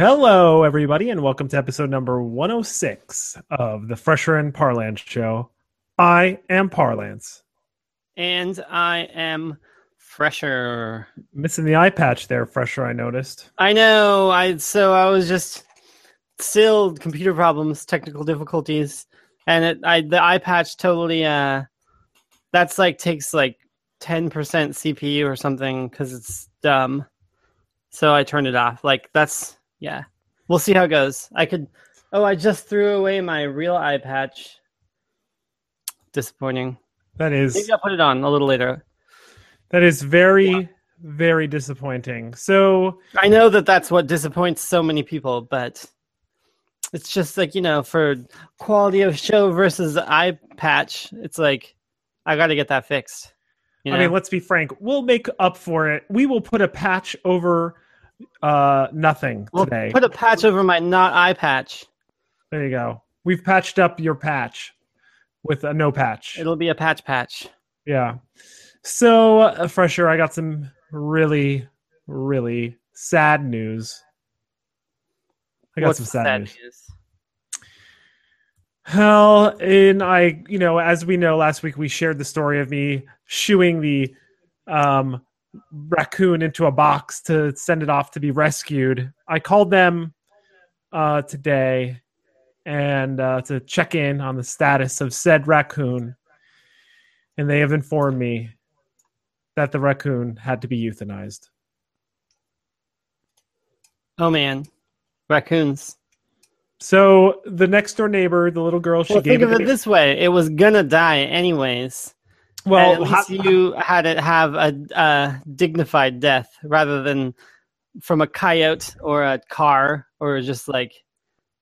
Hello, everybody, and welcome to episode number 106 of the Fresher and Parlance show. I am Parlance. And I am fresher. Missing the eye patch there, Fresher, I noticed. I know. I so I was just still computer problems, technical difficulties, and it, I the eye patch totally uh that's like takes like 10% CPU or something cuz it's dumb. So I turned it off. Like that's yeah. We'll see how it goes. I could Oh, I just threw away my real eye patch. Disappointing. That is Maybe I'll put it on a little later. that is very very disappointing. So I know that that's what disappoints so many people, but it's just like you know, for quality of show versus eye patch, it's like I got to get that fixed. You know? I mean, let's be frank. We'll make up for it. We will put a patch over uh nothing We'll today. put a patch over my not eye patch. there you go. We've patched up your patch with a no patch. It'll be a patch patch. Yeah. So, uh, Fresher, I got some really, really sad news. I got What's some the sad, news. news? Hell, and I, you know, as we know, last week we shared the story of me shooing the um, raccoon into a box to send it off to be rescued. I called them uh, today and uh, to check in on the status of said raccoon, and they have informed me that the raccoon had to be euthanized. Oh man, raccoons. So the next door neighbor, the little girl, she Well, gave think of it. it this way: it was gonna die anyways. Well, and at least ho- you had it have a, a dignified death rather than from a coyote or a car or just like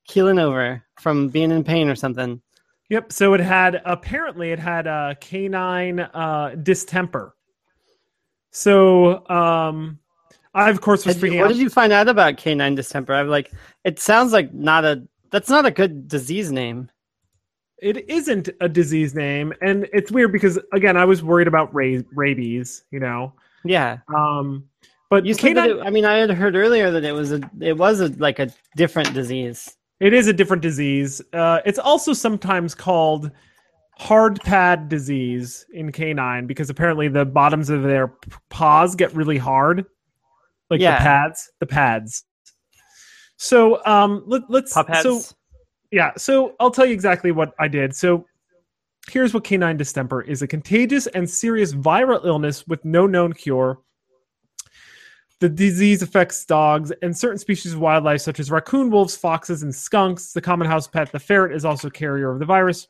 keeling over from being in pain or something. Yep. So it had apparently it had a canine uh, distemper. So um, I of course was you- freaking what did you find out about canine distemper? I'm like, it sounds like not a that's not a good disease name. It isn't a disease name, and it's weird because again I was worried about ra- rabies. You know, Yeah, um, but you said that canine it, I mean, I had heard earlier that it was a it was a like a different disease. it is a different disease. Uh, it's also sometimes called hard pad disease in canine because apparently the bottoms of their paws get really hard, like Yeah. the pads, the pads. So um, let, let's Pup heads. so yeah, so I'll tell you exactly what I did. So here's what canine distemper is a contagious and serious viral illness with no known cure. The disease affects dogs and certain species of wildlife, such as raccoon, wolves, foxes, and skunks. The common house pet, the ferret, is also a carrier of the virus.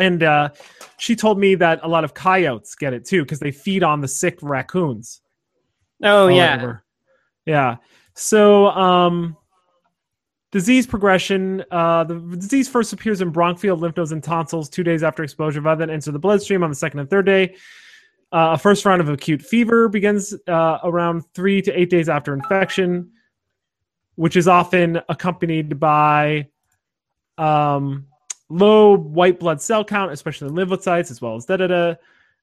And uh, she told me that a lot of coyotes get it too because they feed on the sick raccoons. oh yeah, over. Yeah. So, um, disease progression. Uh, the disease first appears in bronchial lymph nodes and tonsils two days after exposure. By then, enter the bloodstream on the second and third day. Uh, a first round of acute fever begins uh, around three to eight days after infection, which is often accompanied by um, low white blood cell count, especially in lymphocytes, as well as da da da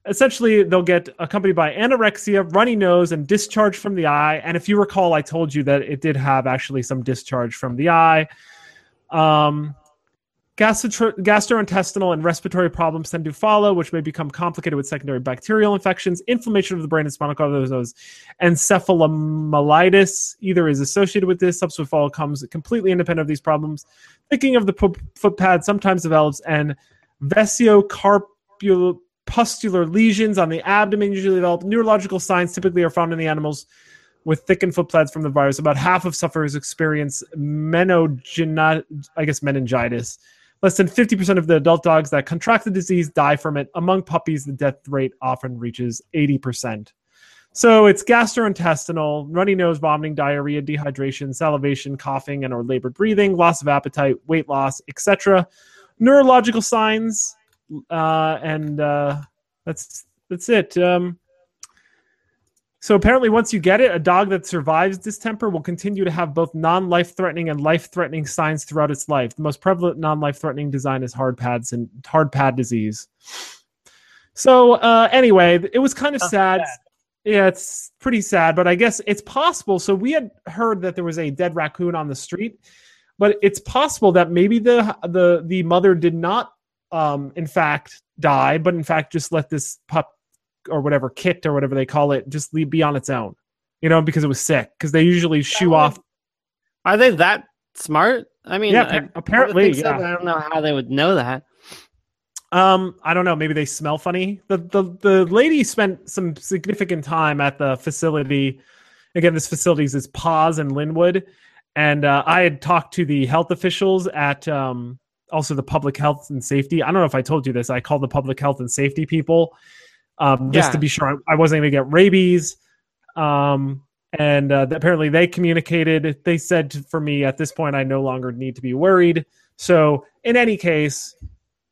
essentially they'll get accompanied by anorexia, runny nose, and discharge from the eye. And if you recall, I told you that it did have actually some discharge from the eye. Um, gastro- gastrointestinal and respiratory problems tend to follow, which may become complicated with secondary bacterial infections. Inflammation of the brain and spinal cord, those those encephalomyelitis either is associated with this. Subsequent follow comes completely independent of these problems. Thinking of the pu- foot pad sometimes develops and vesicular pustular lesions on the abdomen usually develop. Neurological signs typically are found in the animals with thickened foot pads from the virus. About half of sufferers experience menogena- I guess meningitis. Less than 50% of the adult dogs that contract the disease die from it. Among puppies, the death rate often reaches 80%. So it's gastrointestinal, runny nose, vomiting, diarrhea, dehydration, salivation, coughing, and or labored breathing, loss of appetite, weight loss, etc. Neurological signs, uh, and uh, that's that's it. Um, so apparently, once you get it, a dog that survives distemper will continue to have both non-life-threatening and life-threatening signs throughout its life. The most prevalent non-life-threatening design is hard pads and hard pad disease. So uh, anyway, it was kind of sad. Yeah, it's pretty sad, but I guess it's possible. So we had heard that there was a dead raccoon on the street, but it's possible that maybe the the the mother did not, um, in fact, die, but in fact just let this pup or whatever kit or whatever they call it just leave, be on its own. You know, because it was sick. Because they usually shoo off. Are they that smart? I mean, Yeah, I- apparently, I so, yeah. I don't know how they would know that. Um, I don't know. Maybe they smell funny. The the the lady spent some significant time at the facility. Again, this facility is Paws and Lynnwood, and uh, I had talked to the health officials at um, also the public health and safety. I don't know if I told you this. I called the public health and safety people um, just Yeah. to be sure I, I wasn't going to get rabies. Um, and uh, apparently they communicated. They said to- for me at this point, I no longer need to be worried. So in any case,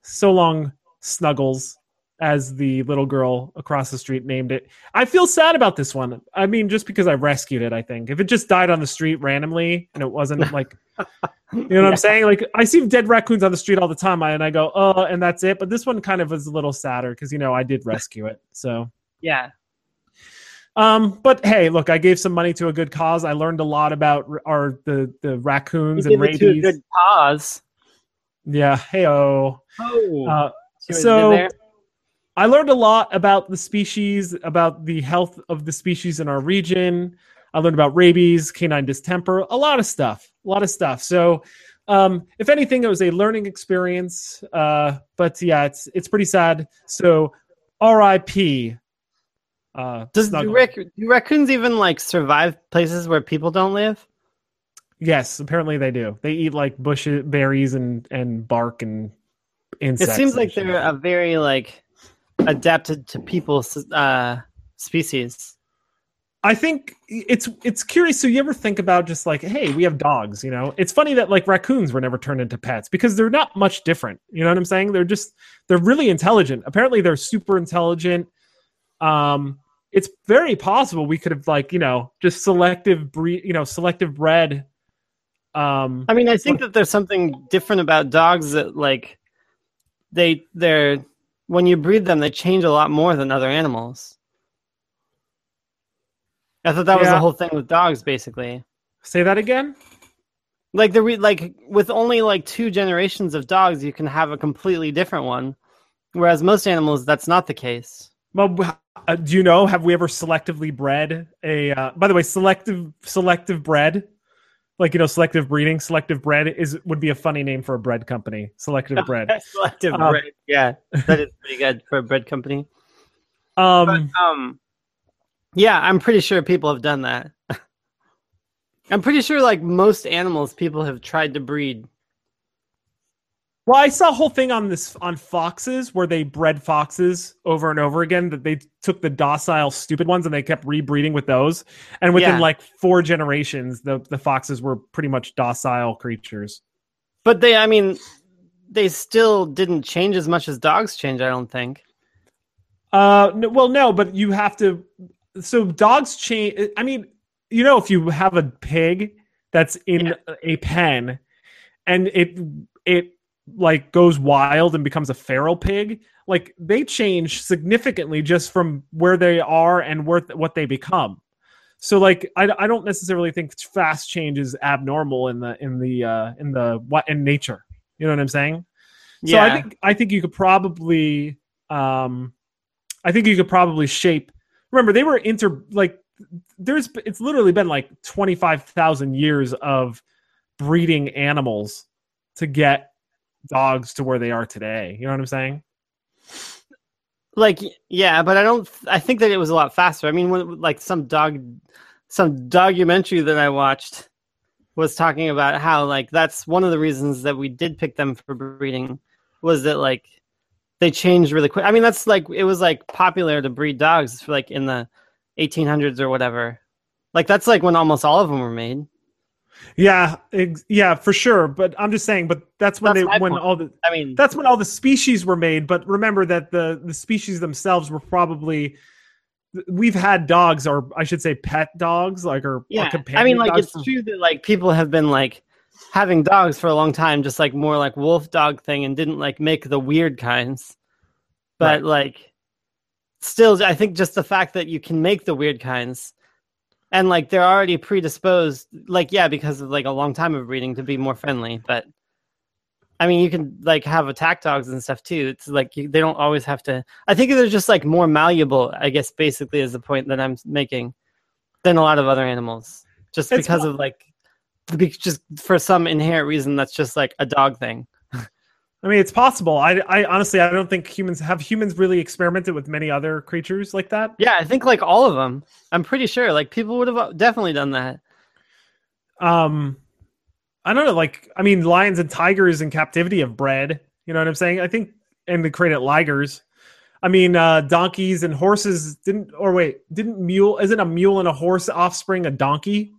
so long, Snuggles, as the little girl across the street named it. I feel sad about this one. I mean, just because I rescued it, I think. If it just died on the street randomly and it wasn't like, you know what I'm saying? Like, I see dead raccoons on the street all the time, and I go, oh, and that's it. But this one kind of was a little sadder because, you know, I did rescue it. So. Yeah. Um, but hey, look, I gave some money to a good cause. I learned a lot about r- our the the raccoons and give it to a rabies. good cause. Yeah, hey oh. Uh, so-? I learned a lot about the species, about the health of the species in our region. I learned about rabies, canine distemper, a lot of stuff, a lot of stuff. So, um, if anything, it was a learning experience. Uh, but yeah, it's it's pretty sad. So, R.I.P. Uh, Does do, rac- do raccoons even like survive places where people don't live? Yes, apparently they do. They eat like bushes, berries, and and bark and insects. It seems like they're a very like adapted to people's uh, species. I think it's it's curious. So you ever think about just like, hey, we have dogs. You know, it's funny that like raccoons were never turned into pets because they're not much different. You know what I'm saying? They're just they're really intelligent. Apparently, they're super intelligent. Um, it's very possible we could have like you know just selective breed, you know, selective bred. Um, I mean, I think that there's something different about dogs that like they they're when you breed them, they change a lot more than other animals. I thought that was the whole thing with dogs, basically. say that again. Like the re- like with only like two generations of dogs, you can have a completely different one, whereas most animals, that's not the case. Well, uh, do you know? Have we ever selectively bred a? Uh, by the way, selective selective bred, like you know, selective breeding, selective bread is would be a funny name for a bread company. Selective bred. Selective Um, bread, yeah, that is pretty good for a bread company. Um, But, um, yeah, I'm pretty sure people have done that. I'm pretty sure, like most animals, people have tried to breed. Well, I saw a whole thing on this on foxes where they bred foxes over and over again. That they took the docile, stupid ones and they kept rebreeding with those, and within Yeah. like four generations, the the foxes were pretty much docile creatures. But they, I mean, they still didn't change as much as dogs change. I don't think. Uh, no, well, no, but you have to. So dogs change. I mean, you know, if you have a pig that's in a pen, and it it like goes wild and becomes a feral pig, like they change significantly just from where they are and where what they become. So, like, I, I don't necessarily think fast change is abnormal in the in the uh, in the what in nature. You know what I'm saying? So yeah, I think I think you could probably um I think you could probably shape remember they were inter like there's it's literally been like 25,000 years of breeding animals to get dogs to where they are today. You know what I'm saying? like yeah, but I don't. I think that it was a lot faster. I mean, when, like some dog, some documentary that I watched was talking about how like that's one of the reasons that we did pick them for breeding was that like they changed really quick. I mean, that's like it was like popular to breed dogs for like in the 1800s or whatever. Like that's like when almost all of them were made. Yeah, ex- yeah, for sure, but I'm just saying but that's when That's they when point. all the I mean, that's when all the species were made but remember that the the species themselves were probably we've had dogs or i should say pet dogs like or, or yeah. companion I mean, like it's true that like people have been like having dogs for a long time, just like more like wolf dog thing, and didn't like make the weird kinds. But Right. like, still, I think just the fact that you can make the weird kinds, and like they're already predisposed, like yeah, because of like a long time of breeding to be more friendly. But I mean, you can like have attack dogs and stuff too. It's like you, they don't always have to. I think they're just like more malleable. I guess basically is the point that I'm making than a lot of other animals, just It's because mo- of like, just for some inherent reason that's just like a dog thing. I mean, it's possible. I, I honestly, I don't think humans have humans really experimented with many other creatures like that. Yeah, I think like all of them. I'm pretty sure like people would have definitely done that. Um, I don't know. Like, I mean, lions and tigers in captivity have bred. You know what I'm saying? I think, and they created ligers. I mean, uh, donkeys and horses didn't, or wait, didn't mule? Isn't a mule and a horse offspring a donkey?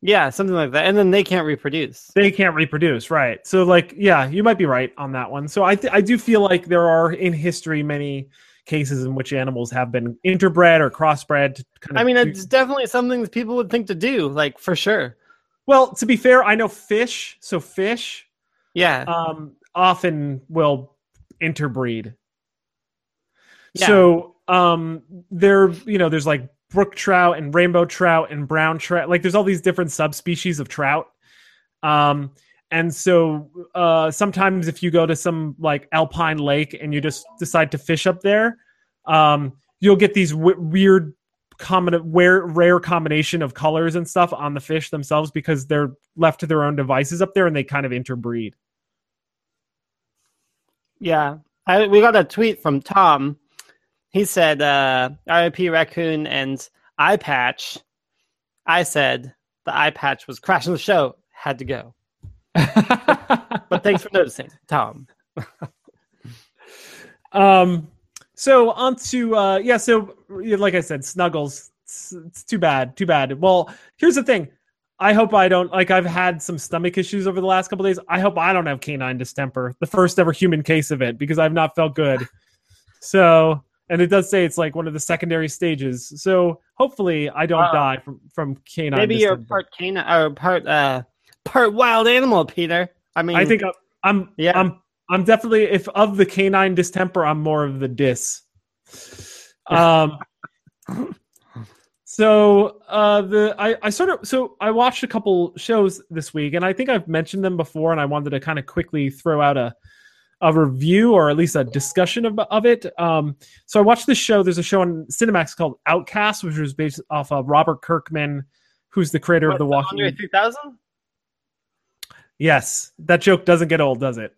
Yeah, something like that. And then they can't reproduce. They can't reproduce, right? So, like, yeah, you might be right on that one. So, I th- I do feel like there are in history many cases in which animals have been interbred or crossbred. To kind of I mean, do- it's definitely something that people would think to do, like for sure. well, to be fair, I know fish. So, fish Yeah. um, often will interbreed. Yeah. So um, there, you know, there's like brook trout and rainbow trout and brown trout. Like there's all these different subspecies of trout. Um, and so uh, sometimes if you go to some like alpine lake and you just decide to fish up there, um, you'll get these w- weird common rare, rare combination of colors and stuff on the fish themselves because they're left to their own devices up there and they kind of interbreed. Yeah. I, we got a tweet from Tom. He said, uh, RIP Raccoon and Eye Patch. I said the eye patch was crashing the show, had to go. But thanks for noticing, Tom. Um, so on to uh, yeah. So like I said, Snuggles. It's, it's too bad. Too bad. Well, here's the thing. I hope I don't like. I've had some stomach issues over the last couple days. I hope I don't have canine distemper, the first ever human case of it, because I've not felt good. So, and it does say it's like one of the secondary stages. So hopefully I don't Wow. die from from canine. Maybe you're part canine or part uh part wild animal, Peter. I mean, I think I'm. I'm Yeah. I'm. I'm definitely if of the canine distemper, I'm more of the dis. Um. so uh, the I I sort of so I watched a couple shows this week, and I think I've mentioned them before, and I wanted to kind of quickly throw out a a review or at least a discussion of, of it. Um, so I watched this show. There's a show on Cinemax called Outcast, which was based off of Robert Kirkman, who's the creator of The Walking. Dead. 3000? Yes, that joke doesn't get old, does it?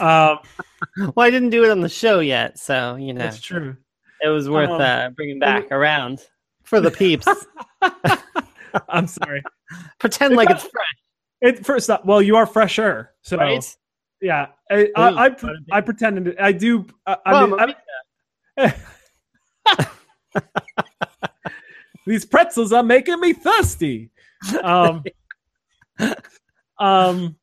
um, Well, I didn't do it on the show yet, so you know That's true. it was worth Um, uh, bringing back around for the peeps. I'm sorry. Pretend like it's fresh, It first up. Well, you are fresher, so right? Yeah. I I, I, I pretended. I do. I, I mean, I'm- these pretzels are making me thirsty. Um, um,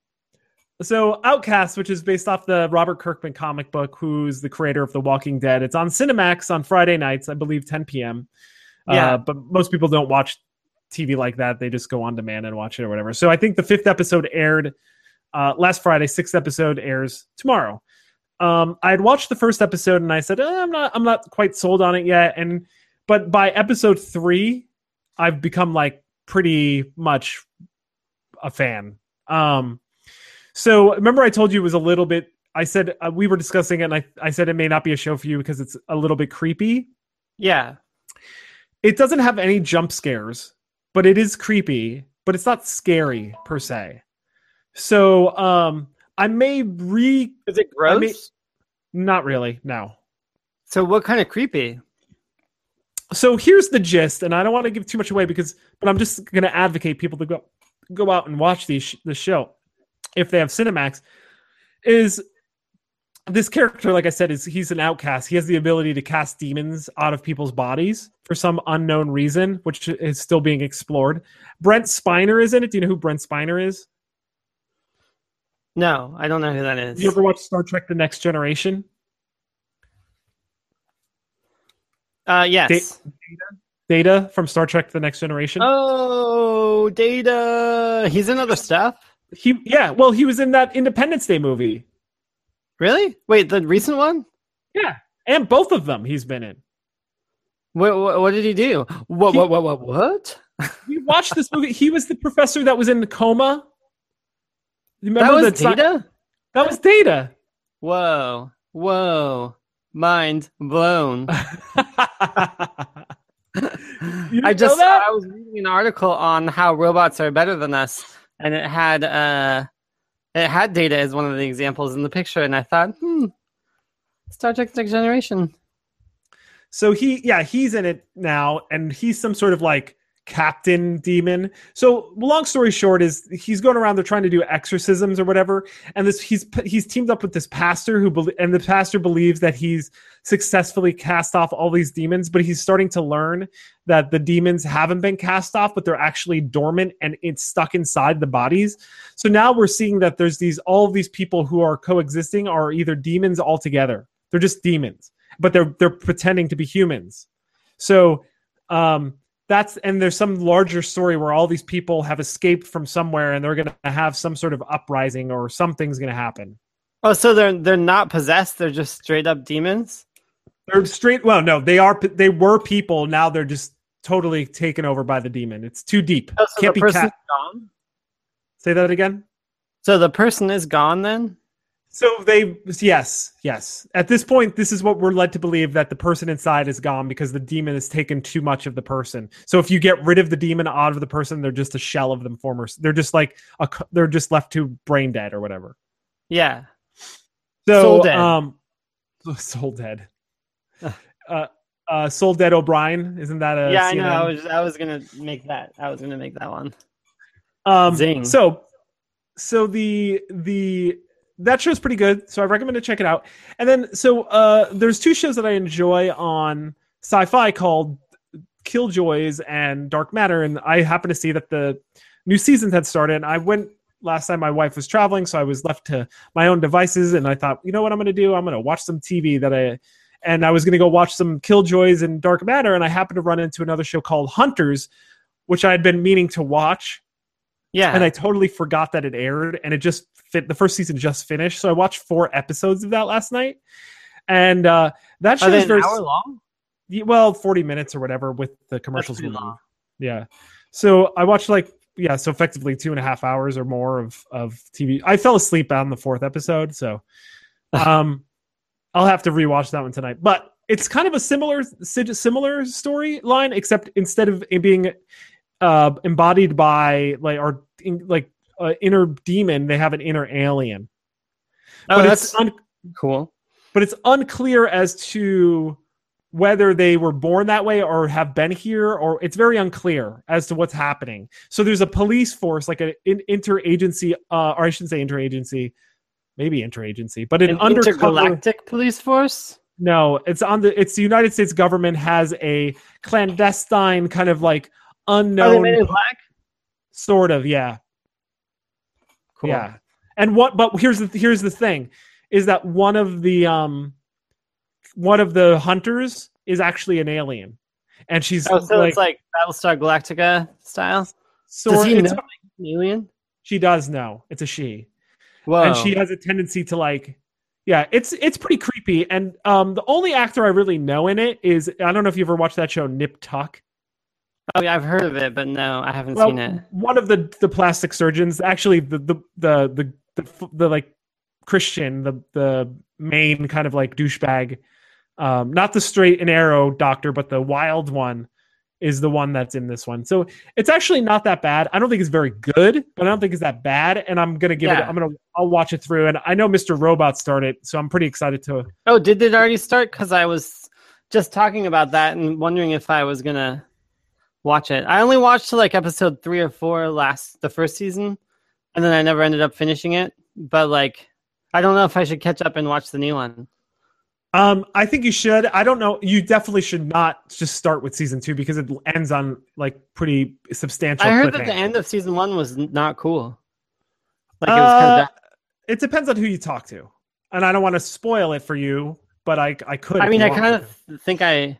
so Outcast, which is based off the Robert Kirkman comic book, who's the creator of The Walking Dead. It's on Cinemax on Friday nights, I believe, 10 p.m. Yeah. Uh, but most people don't watch TV like that; they just go on demand and watch it or whatever. So I think the fifth episode aired uh, last Friday. Sixth episode airs tomorrow. Um, I had watched the first episode and I said, eh, I'm not, I'm not quite sold on it yet. And but by episode three, I've become like pretty much a fan. Um, so remember I told you it was a little bit. I said uh, we were discussing it, and I, I said it may not be a show for you because it's a little bit creepy. yeah, It doesn't have any jump scares, but it is creepy, but it's not scary per se. So um, I may re is it I gross? mean- not really no. so what kind of creepy? so here's the gist, and I don't want to give too much away because, but I'm just going to advocate people to go go out and watch these the show if they have Cinemax. Is this character, like I said, is he's an outcast. He has the ability to cast demons out of people's bodies for some unknown reason, which is still being explored. Brent Spiner is in it. Do you know who Brent Spiner is? No, I don't know who that is. You ever watch Star Trek: The Next Generation? Uh, yes. Data from Star Trek: The Next Generation. Oh, Data. He's in other stuff. he, yeah. Well, he was in that Independence Day movie. Really? Wait, the recent one? Yeah, and both of them he's been in. What, what, what did he do? What, He- what, what, what, what? We watched this movie. He was the professor that was in the coma. You That was the- Data? That was Data. Whoa, whoa. Mind blown. You I just? I was reading an article on how robots are better than us, and it had uh, it had data as one of the examples in the picture, and I thought, hmm, Star Trek Next Generation. So he, yeah, he's in it now, and he's some sort of like captain demon. So long story short is he's going around there trying to do exorcisms or whatever, and this he's he's teamed up with this pastor who and the pastor believes that he's successfully cast off all these demons, but he's starting to learn that the demons haven't been cast off, but they're actually dormant and it's stuck inside the bodies. So now we're seeing that there's these all of these people who are coexisting are either demons altogether. They're just demons but they're they're pretending to be humans. So um that's and there's some larger story where all these people have escaped from somewhere and they're going to have some sort of uprising or something's going to happen. Oh, so they're they're not possessed; they're just straight up demons. They're straight well no, they are they were people, now they're just totally taken over by the demon. It's too deep. Oh, so Can't the be cat. gone. Say that again? So the person is gone then. So they yes, yes. At this point this is what we're led to believe that the person inside is gone because the demon has taken too much of the person. So if you get rid of the demon out of the person, they're just a shell of them former. They're just like a, they're just left to brain dead or whatever. Yeah. So Soul dead. um soul dead. uh uh soul dead O'Brien, isn't that a yeah, I know. I was I was gonna make that. I was gonna make that one. Um, Zing. So, so the the that show's pretty good. So I recommend to check it out. And then so uh, there's two shows that I enjoy on Sci-Fi called Killjoys and Dark Matter, and I happen to see that the new seasons had started. And I went last time my wife was traveling, so I was left to my own devices, and I thought, you know what I'm going to do? I'm going to watch some TV that I. And I was going to go watch some Killjoys and Dark Matter, and I happened to run into another show called Hunters, which I had been meaning to watch Yeah. and I totally forgot that it aired, and it just fit. The first season just finished, so I watched four episodes of that last night, and uh, that show is very hour long? well, forty minutes or whatever with the commercials. Yeah, so I watched like yeah, so effectively two and a half hours or more of of TV. I fell asleep on the fourth episode, so um, I'll have to rewatch that one tonight. But it's kind of a similar similar storyline, except instead of it being uh, embodied by like or in, like uh, inner demon, they have an inner alien. Oh, but that's it's un- cool. but it's unclear as to whether they were born that way or have been here or it's very unclear as to what's happening so there's a police force like an interagency uh, or i shouldn't say interagency maybe interagency but an, An undercover intergalactic police force. no it's on the it's the united states government has a clandestine kind of like unknown made in black? sort of yeah Cool. yeah. And what but here's the here's the thing is that one of the um one of the hunters is actually an alien. And she's Oh, so like, it's like Battlestar Galactica style. So Does he know an alien? she does know. It's a she. Whoa. And she has a tendency to like yeah, it's it's pretty creepy. And um the only actor I really know in it is I don't know if you ever watched that show Nip Tuck. Oh, yeah, I've heard of it, but no, I haven't Well, seen it. one of the the plastic surgeons, actually the the the the the, the like Christian, the the main kind of like douchebag, um, not the straight and arrow doctor, but the wild one is the one that's in this one. So it's actually not that bad. I don't think it's very good, but I don't think it's that bad. And I'm gonna give it. I'm gonna. I'll watch it through. And I know Mr. Robot started, so I'm pretty excited to. Oh, did it already start? Because I was just talking about that and wondering if I was gonna watch it. I only watched to like episode three or four last the first season, and then I never ended up finishing it. But like, I don't know if I should catch up and watch the new one. Um, I think you should. I don't know. You definitely should not just start with season two because it ends on like pretty substantial. I heard that the end of season one was not cool. Like it was kind Uh, of. it depends on who you talk to, and I don't want to spoil it for you, but I I could. I mean, I kind of think I.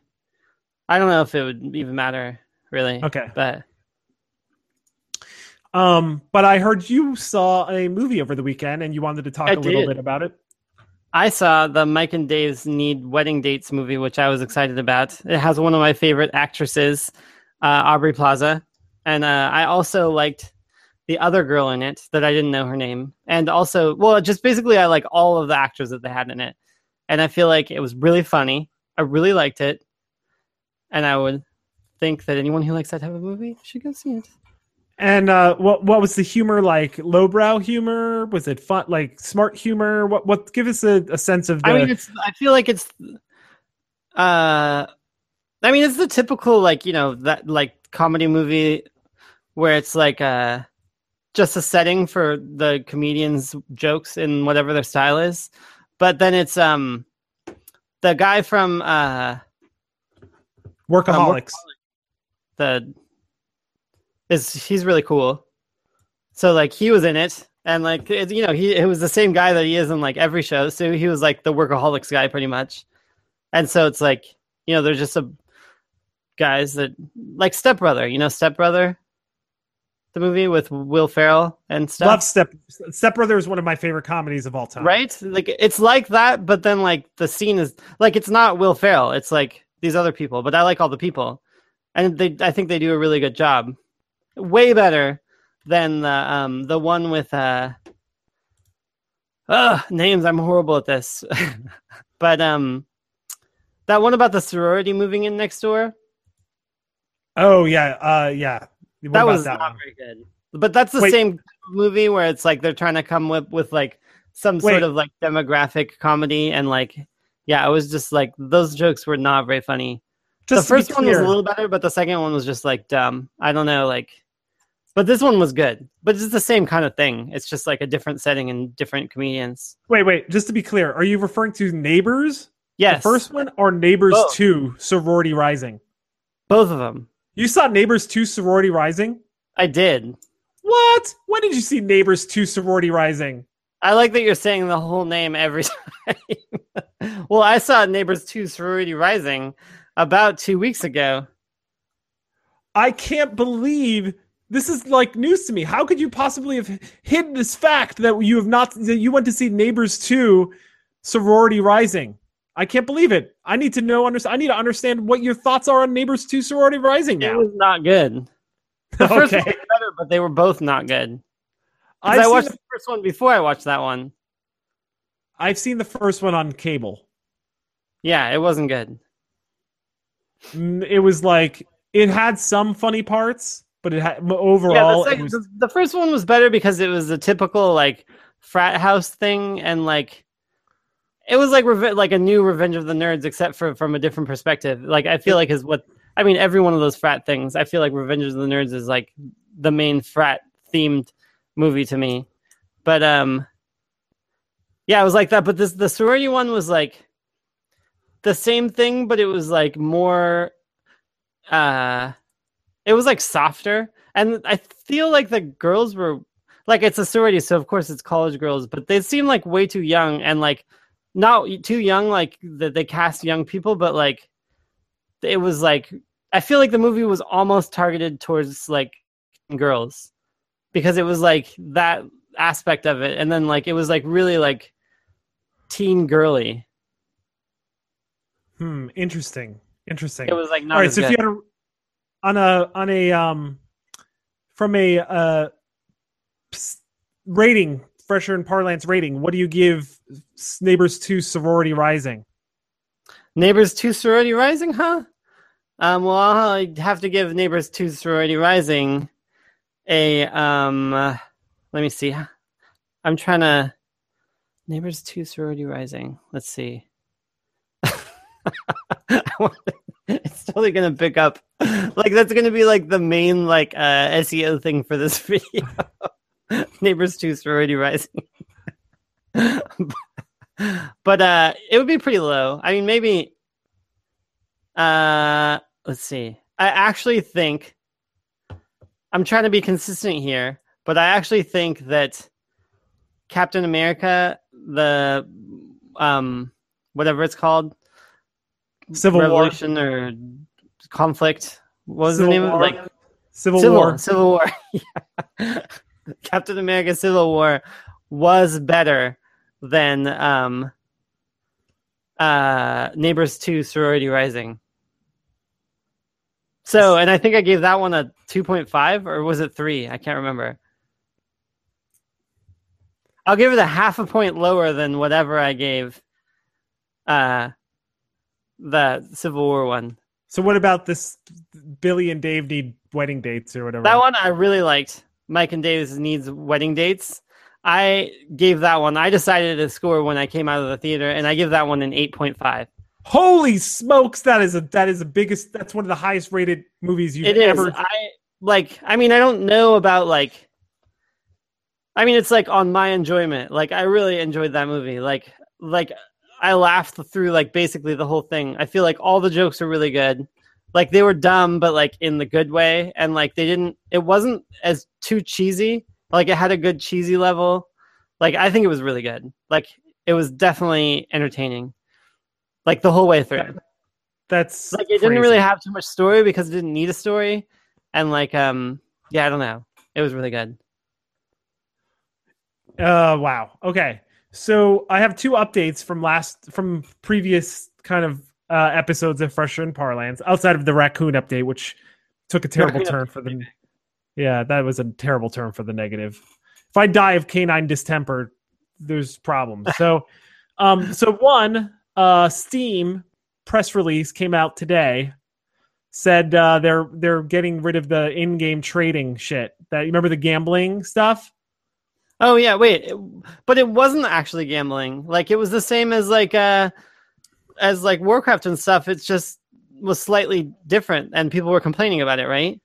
I don't know if it would even matter really, okay. but Um, but I heard you saw a movie over the weekend, and you wanted to talk I a little bit about it. I saw the Mike and Dave's Need Wedding Dates movie, which I was excited about. It has one of my favorite actresses, uh, Aubrey Plaza, and uh, I also liked the other girl in it that I didn't know her name, and also, well, just basically, I like all of the actors that they had in it, and I feel like it was really funny. I really liked it, and I would think that anyone who likes that type of movie should go see it. And uh, what what was the humor like? Lowbrow humor? Was it fun? Like smart humor? What what? Give us a, a sense of. The... I mean, it's. I feel like it's. Uh, I mean, it's the typical like you know that like comedy movie where it's like uh just a setting for the comedians' jokes in whatever their style is, but then it's um the guy from uh Workaholics. The is he's really cool. So like he was in it, and like it, you know he it was the same guy that he is in like every show. So he was like the workaholics guy pretty much, and so it's like you know there's just a guys that like Step Brother. You know Step Brother, the movie with Will Ferrell and stuff. Love Step Step Brother is one of my favorite comedies of all time. Right? Like it's like that, but then like the scene is like it's not Will Ferrell. It's like these other people, but I like all the people, and they I think they do a really good job way better than the um the one with uh names i'm horrible at this but um that one about the sorority moving in next door Oh yeah, uh yeah. What that was that not one? very good but that's the Wait. same movie where it's like they're trying to come with with like some Wait. sort of like demographic comedy and like yeah it was just like those jokes were not very funny Just the first one was a little better, but the second one was just like dumb. I don't know, like, but this one was good. But it's the same kind of thing. It's just like a different setting and different comedians. Wait, wait. Just to be clear, are you referring to Neighbors, Yes, the first one, or Neighbors Both. Two, Sorority Rising? both of them. You saw Neighbors Two, Sorority Rising. I did. What? When did you see Neighbors Two, Sorority Rising? I like that you're saying the whole name every time. well, I saw Neighbors 2 Sorority Rising about two weeks ago. I can't believe this is like news to me. How could you possibly have hid this fact that you have not that you went to see Neighbors 2 Sorority Rising? I can't believe it. I need to know under, I need to understand what your thoughts are on Neighbors 2 Sorority Rising It was not good. The first okay. one was better, but they were both not good. Seen, watched the, the first one before I watched that one. I've seen the first one on cable. Yeah, it wasn't good. It was like it had some funny parts, but it had yeah, overall the, it was the, the first one was better because it was a typical like frat house thing, and like it was like reve- like a new Revenge of the Nerds, except for from a different perspective. Like I feel like is what I mean. Every one of those frat things, I feel like Revenge of the Nerds is like the main frat themed movie to me. But um, yeah, it was like that. But this the sorority one was like the same thing, but it was like more uh it was like softer. And i feel like the girls were like it's a sorority so of course it's college girls but they seem like way too young and like not too young like that they cast young people but like it was like i feel like the movie was almost targeted towards like girls because it was like that aspect of it. And then like it was like really like teen girly hmm, interesting. Interesting. it was like not All right, as so if you had a on a on a um from a uh rating, fresher and parlance rating, what do you give Neighbors 2 Sorority Rising? Neighbors 2 Sorority Rising, huh? Um, well, I'll have to give Neighbors 2 Sorority Rising a, um, uh, let me see. I'm trying to, Neighbors 2 Sorority Rising. Let's see. it's totally to pick up. Like, that's to be like the main, like, uh, SEO thing for this video. Neighbors 2 Sorority Rising. but uh it would be pretty low i mean maybe uh let's see i actually think i'm trying to be consistent here but i actually think that captain america the um whatever it's called Civil War. revolution or conflict what was Civil the name War. of it like Civil, Civil War. Civil War. Yeah. Captain America Civil War was better than um uh, Neighbors Two: Sorority Rising. So, and I think I gave that one a two point five, or was it three? I can't remember. I'll give it a half a point lower than whatever I gave uh the Civil War one. So what about this? Billy and Dave need wedding dates or whatever. That one I really liked. Mike and Dave's needs wedding dates. I gave that one. I decided to score when I came out of the theater, and I give that one an eight point five. Holy smokes! That is a that is the biggest. That's one of the highest rated movies you've It is. ever. I like. I mean, I don't know about like. I mean, it's like on my enjoyment. Like, I really enjoyed that movie. Like, like I laughed through like basically the whole thing. I feel like all the jokes are really good. Like they were dumb, but like in the good way, and like they didn't. It wasn't as too cheesy. Like it had a good cheesy level. Like I think it was really good. Like it was definitely entertaining. Like the whole way through. That's like it didn't really have too much story because it didn't need a story and like um yeah i don't know it was really good Uh, wow. Okay. So I have two updates from last from previous kind of uh, episodes of Fresher and Parlance, outside of the raccoon update, which took a terrible Raccoon turn for the. Yeah, that was a terrible turn for the negative. If I die of canine distemper, there's problems. So, um, so one, uh, Steam press release came out today. Said uh, they're they're getting rid of the in-game trading shit. That you remember the gambling stuff. Oh yeah wait it- but it wasn't actually gambling like it was the same as like uh as like warcraft and stuff it's just was slightly different and people were complaining about it right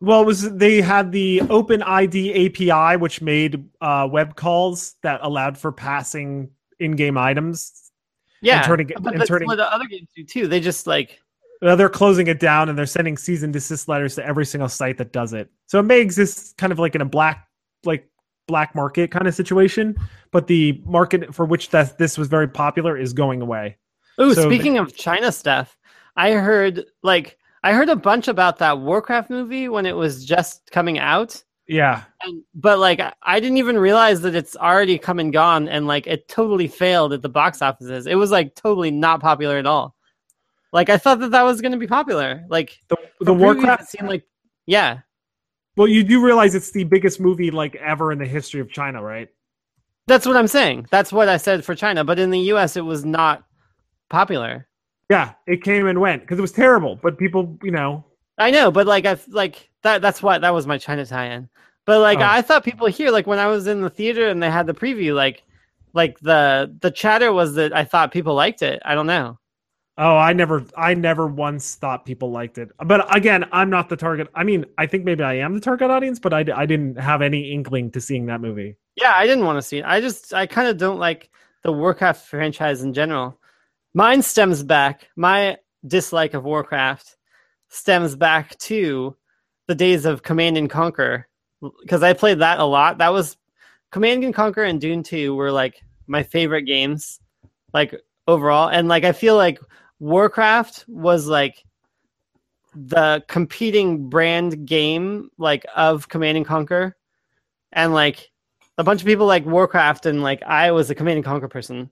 Well, it was they had the Open ID API, which made uh, web calls that allowed for passing in-game items. yeah turning but and that's turning- what the other games do too they just like Uh, they're closing it down and they're sending cease and desist letters to every single site that does it. So it may exist kind of like in a black, like black market kind of situation, but the market for which that this was very popular is going away. Ooh, So speaking of China stuff, I heard like I heard a bunch about that Warcraft movie when it was just coming out. Yeah, And, but like I- I didn't even realize that it's already come and gone and like it totally failed at the box offices. It was like totally not popular at all. Like I thought that that was going to be popular. Like the, the Warcraft. seemed like yeah. Well, you do realize it's the biggest movie like ever in the history of China, right? That's what I'm saying. That's what I said for China, but in the US it was not popular. Yeah, it came and went because it was terrible, but people, you know, I know, but like I like that. That's why that was my China tie-in. But like Oh. I thought people here, like when I was in the theater and they had the preview, like like the the chatter was that I thought people liked it. I don't know. Oh, I never, I never once thought people liked it. But again, I'm not the target. I mean, I think maybe I am the target audience, but I, I didn't have any inkling to seeing that movie. Yeah, I didn't want to see it. I just I kind of don't like the Warcraft franchise in general. Mine stems back. My dislike of Warcraft stems back to the days of Command and Conquer because I played that a lot. That was Command and Conquer and Dune 2 were like my favorite games like overall and like I feel like Warcraft was like the competing brand game like of Command and Conquer and like a bunch of people like Warcraft and like I was a Command and Conquer person.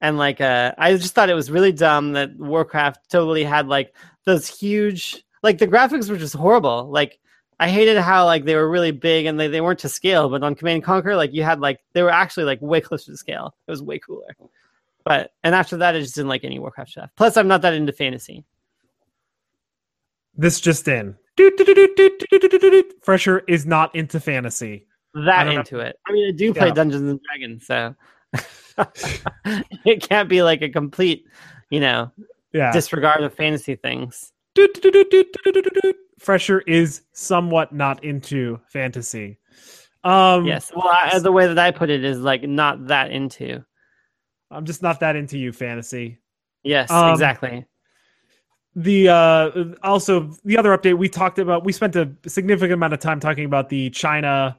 And like uh I just thought it was really dumb that Warcraft totally had like those huge like the graphics were just horrible. Like I hated how like they were really big and they, they weren't to scale, but on Command and Conquer, like you had like they were actually like way closer to scale. It was way cooler. But and after that, I just didn't like any Warcraft stuff. Plus, I'm not that into fantasy. This just in. Fresher is not into fantasy. That into know. it. I mean, I do play yeah. Dungeons and Dragons, so it can't be like a complete, you know, yeah. disregard of fantasy things. Fresher is somewhat not into fantasy. Um, yes. Well, I, the way that I put it is like not that into. I'm just not that into you, fantasy. Yes, Um, exactly. the uh also the other update we talked about we spent a significant amount of time talking about the china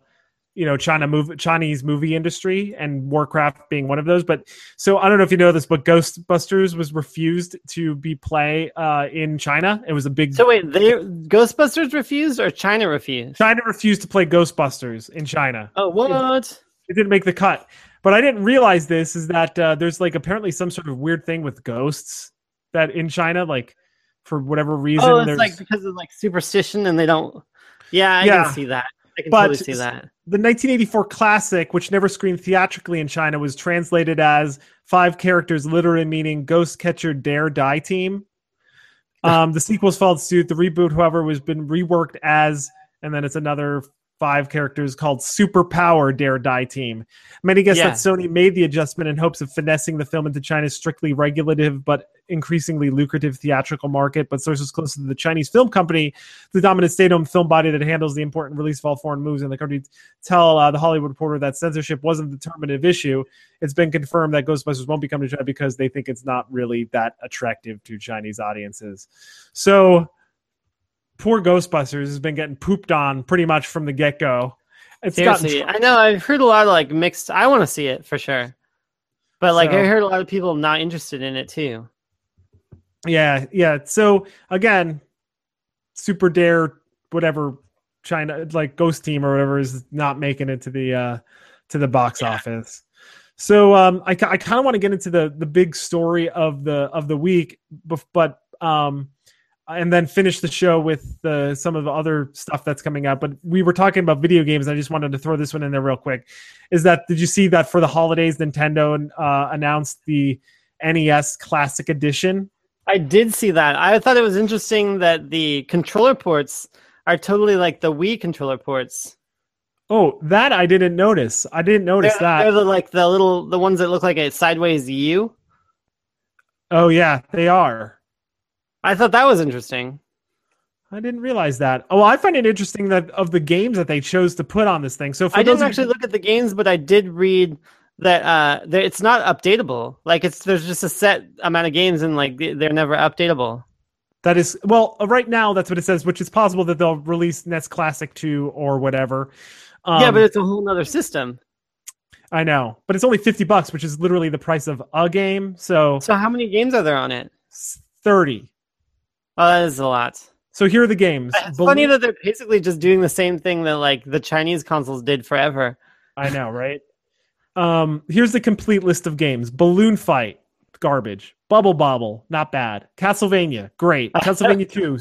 you know china move chinese movie industry and warcraft being one of those but so i don't know if you know this but ghostbusters was refused to be play uh in china it was a big So wait, they Ghostbusters refused or China refused? china refused to play ghostbusters in china Oh, what? it didn't make the cut but I didn't realize this is that uh, there's like apparently some sort of weird thing with ghosts that in China, like for whatever reason, Oh, it's there's like because of like superstition, and they don't. Yeah, I Yeah. can see that. I can But totally see that. the 1984 classic, which never screened theatrically in China, was translated as five characters, literally meaning Ghost Catcher Dare Die Team. Um, the sequels followed suit. The reboot, however, was been reworked as, and then it's another five characters called Superpower Dare Die Team. Many guess Yeah. that Sony made the adjustment in hopes of finessing the film into China's strictly regulative but increasingly lucrative theatrical market. But sources close to the Chinese film company, the dominant state-owned film body that handles the important release of all foreign movies in the country, tell uh, the Hollywood Reporter that censorship wasn't the determinative issue. It's been confirmed that Ghostbusters won't be coming to China because they think it's not really that attractive to Chinese audiences. So poor Ghostbusters has been getting pooped on pretty much from the get-go. It's Seriously, gotten I know. I've heard a lot of like mixed. I want to see it for sure, but like So- I heard a lot of people not interested in it too. Yeah, yeah. So again, Super Dare, whatever China like Ghost Team or whatever is not making it to the uh to the box Yeah. office. So um I, I kind of want to get into the the big story of the of the week but um and then finish the show with the some of the other stuff that's coming out but we were talking about video games and I just wanted to throw this one in there real quick is that did you see that for the holidays Nintendo uh announced the NES Classic Edition I did see that. I thought it was interesting that the controller ports are totally like the Wii controller ports. Oh, that I didn't notice. I didn't notice They're, that. they're the like the little the ones that look like a sideways U. Oh yeah, they are. I thought that was interesting. I didn't realize that. Oh, I find it interesting that of the games that they chose to put on this thing. So for I didn't actually look at the games, but I did read that uh that it's not updatable. Like it's there's just a set amount of games and like they- they're never updatable. that is well, uh, right now that's what it says, which is possible that they'll release NES Classic 2 or whatever. Um, yeah, but it's a whole other system. I know, but it's only 50 bucks, which is literally the price of a game. So So how many games are there on it? 30. Oh, that is a lot. So here are the games. It's Bel- funny that they're basically just doing the same thing that like the Chinese consoles did forever. I know, right? Um, here's the complete list of games: Balloon Fight, garbage. Bubble Bobble, not bad. Castlevania, great. Castlevania 2,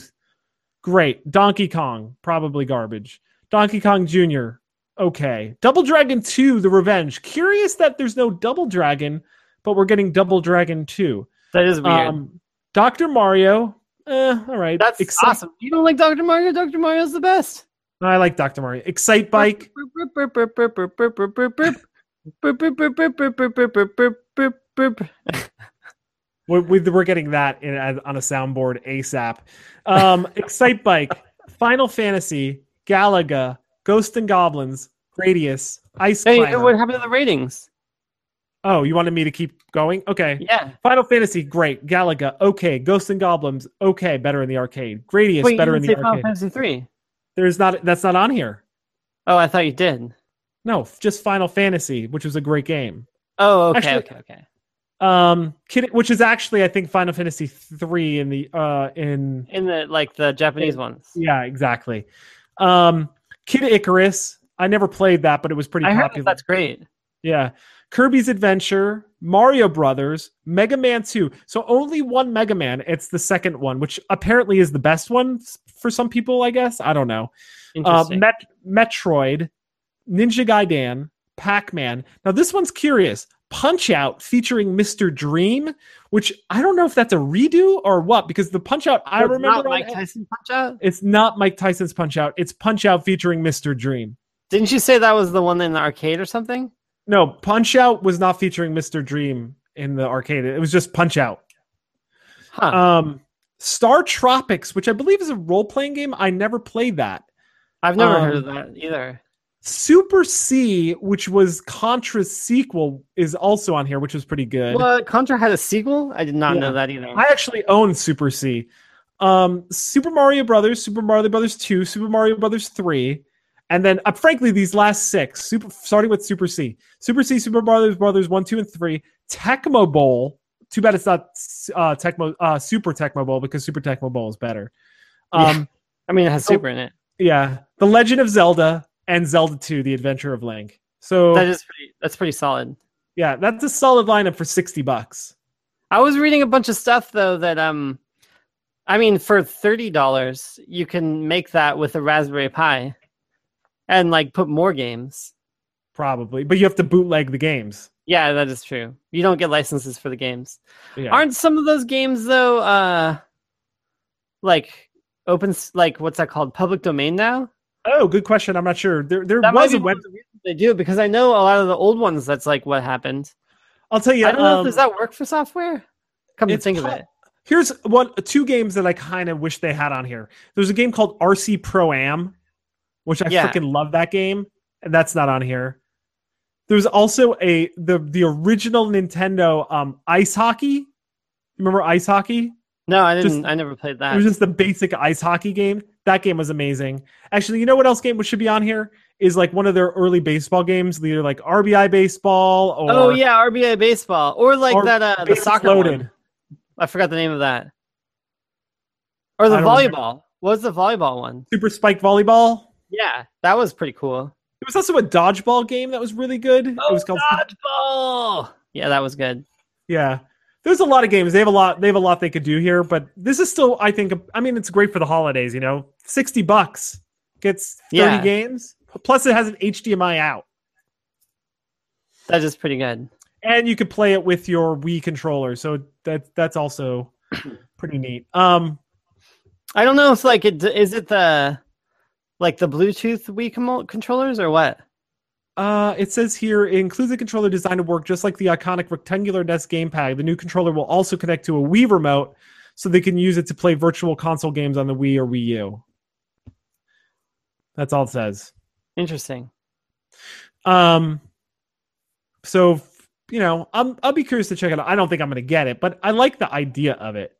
great. Donkey Kong, probably garbage. Donkey Kong Jr., okay. Double Dragon 2, The Revenge. Curious that there's no Double Dragon, but we're getting Double Dragon 2. That is weird. Um, Dr. Mario, eh, all right. That's Excite- awesome. You don't like Dr. Mario? Dr. Mario's the best. I like Dr. Mario. Excite Bike, We're, we're getting that in, on a soundboard ASAP. Um, Excite Bike, Final Fantasy, Galaga, Ghost and Goblins, Gradius, Ice Hey, Climber. what happened to the ratings? Oh, you wanted me to keep going? Okay. Yeah. Final Fantasy, great. Galaga, okay. Ghosts and Goblins, okay. Better in the arcade. Gradius, Wait, better in the say Final arcade. Fantasy 3. There's not. That's not on here. Oh, I thought you did. No, just Final Fantasy, which was a great game. Oh, okay, Actually- okay, okay. Um, Kid, which is actually I think Final Fantasy three in the uh in In the like the Japanese ones. Yeah, exactly. Um, Kid Icarus. I never played that, but it was pretty I heard that popular. that's great. Yeah. Kirby's Adventure, Mario Brothers, Mega Man 2. So only one Mega Man. It's the second one, which apparently is the best one for some people, I guess. I don't know. Uh, Met- Metroid, Ninja Gaiden, Pac Man. Now, this one's curious. Punch Out featuring Mr. Dream, which I don't know if that's a redo or what, because the Punch Out I It's remember. not Mike Tyson Punch Out. it's not Mike Tyson's Punch Out. It's Punch Out featuring Mr. Dream. Didn't you say that was the one in the arcade or something? No, Punch Out was not featuring Mr. Dream in the arcade. It was just Punch Out. Huh. Um, Star Tropics, which I believe is a role playing game. I never played that. I've never um, heard of that either. Super C, which was Contra's sequel, is also on here, which was pretty good. What Contra had a sequel? I did not Yeah. know that either. I actually own Super C. Um, Super Mario Brothers, Super Mario Brothers 2, Super Mario Brothers 3, and then uh, frankly these last six, super starting with Super C. Super C, Super Brothers, Brothers 1, 2 and 3, Tecmo Bowl. Too bad it's not uh Tecmo uh Super Tecmo Bowl because Super Tecmo Bowl is better. Um I mean, it has so- super in it. yeah, The Legend of Zelda and Zelda 2: The Adventure of Link. So That is pretty. That's pretty solid. Yeah, that's a solid lineup for sixty bucks. I was reading a bunch of stuff though that um, I mean, for thirty dollars, you can make that with a Raspberry Pi, and like put more games. Probably, but you have to bootleg the games. Yeah, that is true. You don't get licenses for the games. Yeah. Aren't some of those games though, uh, like open, like what's that called, public domain now? oh, good question. I'm not sure. There, there That was a web. of the reasons they do because I know a lot of the old ones. That's like what happened. I'll tell you. I don't know. um, Does that work for software? Come to think of it. Here's one two games that I kind of wish they had on here. There's a game called RC Pro Am, which I Yeah. freaking love that game, and that's not on here. There's also a the the original Nintendo um ice hockey. Remember ice hockey? No, I just- didn't. I never played that. It was just the basic ice hockey game. That game was amazing. Actually, you know what else game should be on here? Is like one of their early baseball games, either like RBI baseball or oh yeah, RBI baseball or like or that. Uh, the soccer Loaded. one. I forgot the name of that. Or the don't remember. volleyball. What was the volleyball one? Super Spike Volleyball. Yeah, that was pretty cool. There was also a dodgeball game that was really good. it was called dodgeball. Yeah, that was good. Yeah. There's a lot of games. They have a lot they have a lot they could do here, but this is still I think I mean it's great for the holidays, you know. 60 bucks gets 30 Yeah. games. Plus it has an HDMI out. That is pretty good. And you could play it with your Wii controller. So that that's also pretty neat. Um I don't know if like it is it the like the Bluetooth Wii com- controllers or what? Uh, it says here it includes a controller designed to work just like the iconic rectangular NES gamepad. The new controller will also connect to a Wii remote, so they can use it to play virtual console games on the Wii or Wii U. That's all it says. Interesting. Um, so you know, I'm I'll be curious to check it out. I don't think I'm going to get it, but I like the idea of it.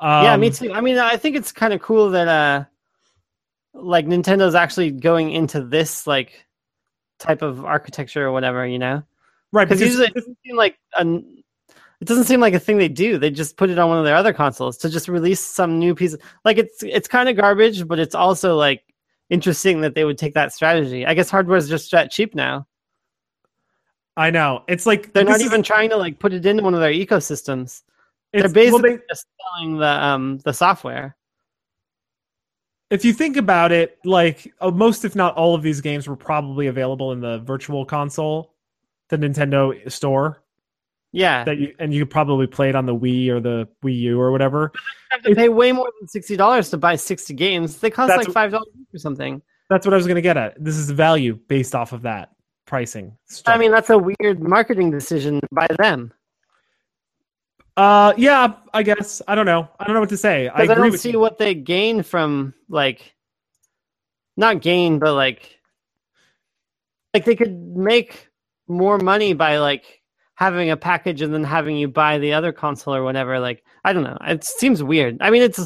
Um, yeah, me too. I mean, I think it's kind of cool that uh like Nintendo's actually going into this like type of architecture or whatever, you know? Right, Because usually it doesn't seem like an it doesn't seem like a thing they do. They just put it on one of their other consoles to just release some new piece. Of, like it's it's kind of garbage, but it's also like interesting that they would take that strategy. I guess hardware is just that cheap now. I know it's like They're not this is- even trying to like put it into one of their ecosystems. They're it's- well, basically they- just selling the um the software. If you think about it, like uh, most, if not all, of these games were probably available in the Virtual Console, the Nintendo store. Yeah, That you and you could probably play it on the Wii or the Wii U or whatever. You have to pay way more than sixty dollars to buy sixty games. They cost like five dollars or something. That's what I was going to get at. This is value based off of that pricing. I mean, that's a weird marketing decision by them. Uh, yeah, I guess I don't know. I don't know what to say. I I, don't with see you. what they gain from like, not gain, but like, like they could make more money by like having a package and then having you buy the other console or whatever. Like, I don't know. It seems weird. I mean, it's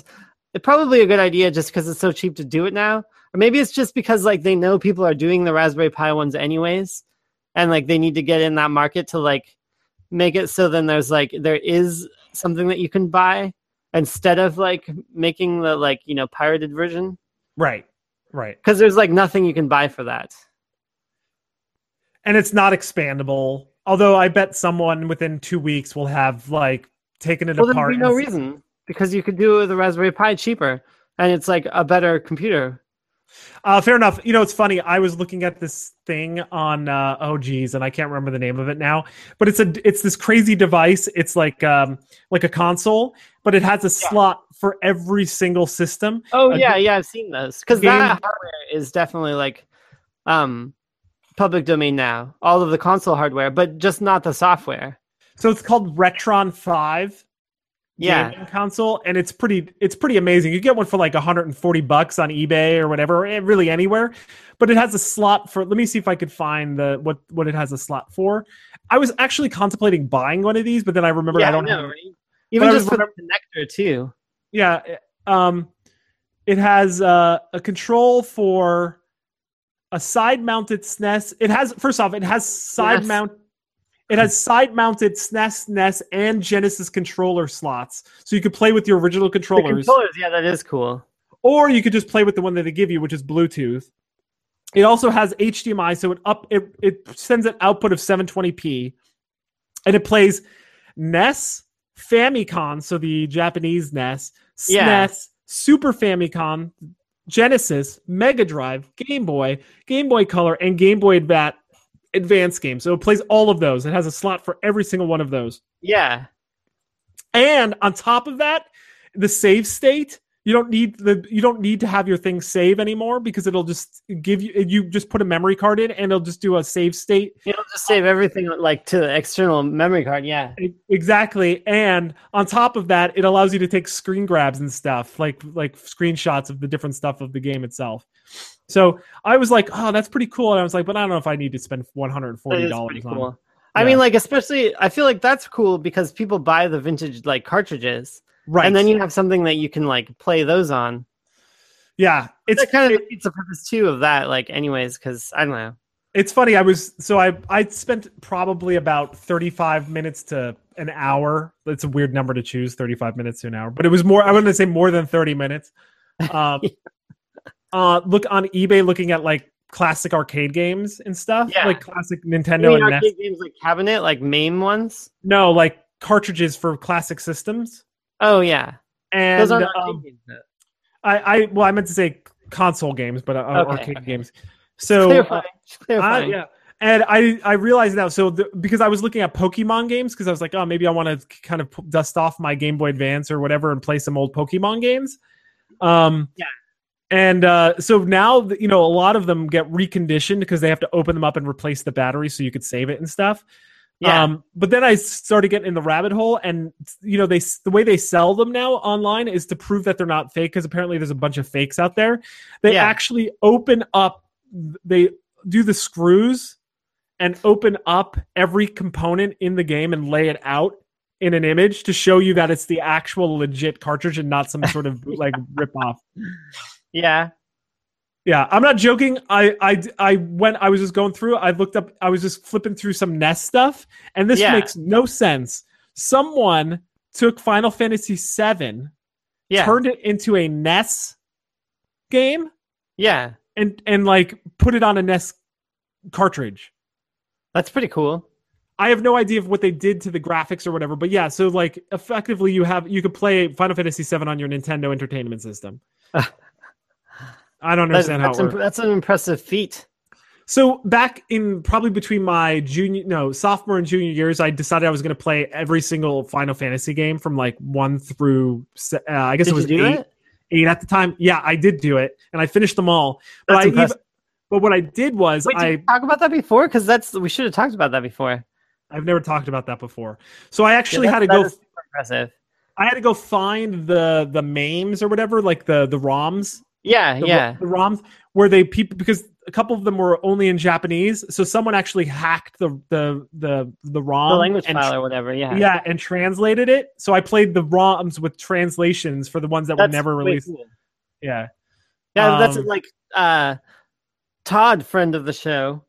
it's probably a good idea just because it's so cheap to do it now, or maybe it's just because like they know people are doing the Raspberry Pi ones anyways, and like they need to get in that market to like make it so then there's like there is something that you can buy instead of like making the like you know pirated version Right, right, because there's like nothing you can buy for that and it's not expandable. Although I bet someone within two weeks will have like taken it well there'd apart. be no reason because you could do it with a raspberry pi cheaper and it's like a better computer Uh, fair enough. You know, it's funny. I was looking at this thing on uh, oh geez, and I can't remember the name of it now. But it's a it's this crazy device. It's like um like a console, but it has a slot for every single system. oh A yeah ga- yeah i've seen those because that hardware is definitely like um public domain now all of the console hardware but just not the software So it's called Retron Five. Yeah gaming console, and it's pretty it's pretty amazing. You get one for like 140 bucks on eBay or whatever, eh, really anywhere. But it has a slot for. Let me see if I could find the what what it has a slot for. I was actually contemplating buying one of these, but then I remember yeah, I don't know, have. right? even just was for the connector too Yeah, eh, um, it has uh, a control for a side mounted SNES. It has first off, it has side SNES. mount. It has side mounted SNES, NES, and Genesis controller slots, so you could play with your original the controllers. controllers yeah that is cool or you could just play with the one that they give you, which is Bluetooth. It also has HDMI, so it up it, it sends an output of 720p, and it plays NES, Famicom, so the Japanese NES, SNES, Yeah. Super Famicom, Genesis, Mega Drive, Game Boy, Game Boy Color, and Game Boy Advance advanced games. So it plays all of those. It has a slot for every single one of those. Yeah. And on top of that, the save state, you don't need the you don't need to have your thing save anymore because it'll just give you you just put a memory card in and it'll just do a save state It'll just save everything like to the external memory card. Yeah. Exactly. And on top of that, it allows you to take screen grabs and stuff, like like screenshots of the different stuff of the game itself. So I was like, oh, that's pretty cool. And I was like, but I don't know if I need to spend one hundred and forty dollars on. cool. I mean, like especially, I feel like that's cool because people buy the vintage like cartridges, Right. and then you have something that you can like play those on. yeah, it's That kind of it's the purpose too of that, like, anyways, because I don't know. it's funny. I was so I I spent probably about thirty five minutes to an hour. It's a weird number to choose, thirty five minutes to an hour, but it was more. I wouldn't say more than thirty minutes. Um, uh, look on eBay, looking at like classic arcade games and stuff, Yeah. like classic Nintendo and NES. games like cabinet, like main ones? No, like cartridges for classic systems. Oh yeah, And those aren't arcade um, games. I, I, well, I meant to say console games, but uh, Okay, arcade okay. games. So, uh, Clarifying, I, yeah, and I, I realize now. So, the, because I was looking at Pokemon games, because I was like, oh, maybe I want to kind of p- dust off my Game Boy Advance or whatever and play some old Pokemon games. Um, Yeah. And uh, so now, you know, a lot of them get reconditioned because they have to open them up and replace the battery so you could save it and stuff. Yeah. Um, but then I started getting in the rabbit hole, and you know, they the way they sell them now online is to prove that they're not fake because apparently there's a bunch of fakes out there. They Yeah. actually open up, they do the screws and open up every component in the game and lay it out in an image to show you that it's the actual legit cartridge and not some sort of like rip off. Yeah. Yeah, I'm not joking. I I I went. I was just going through. I looked up. I was just flipping through some NES stuff, and this Yeah. makes no sense. Someone took Final Fantasy VII, Yeah. turned it into a NES game, yeah. and and like put it on a NES cartridge. That's pretty cool. I have no idea of what they did to the graphics or whatever, but yeah. So like, effectively, you have you could play Final Fantasy VII on your Nintendo Entertainment System. I don't That's, understand how that's, it imp- that's an impressive feat. So back in probably between my junior, no, sophomore and junior years, I decided I was going to play every single Final Fantasy game from like one through, uh, I guess Did it was you do eight, it? eight at the time. Yeah, I did do it, and I finished them all. But That's I even, impressive. but what I did was Wait, did I you talk about that before? Because that's we should have talked about that before. I've never talked about that before. So I actually Yeah, had to go. that is super impressive. I had to go find the the memes or whatever, like the the ROMs Yeah, the, yeah. the ROMs where they people because a couple of them were only in Japanese, so someone actually hacked the the the the ROM The language and file or whatever. Yeah. yeah, and translated it. So I played the ROMs with translations for the ones that That's were never released. cool. Yeah, Yeah, that's Um, like uh Todd, friend of the show,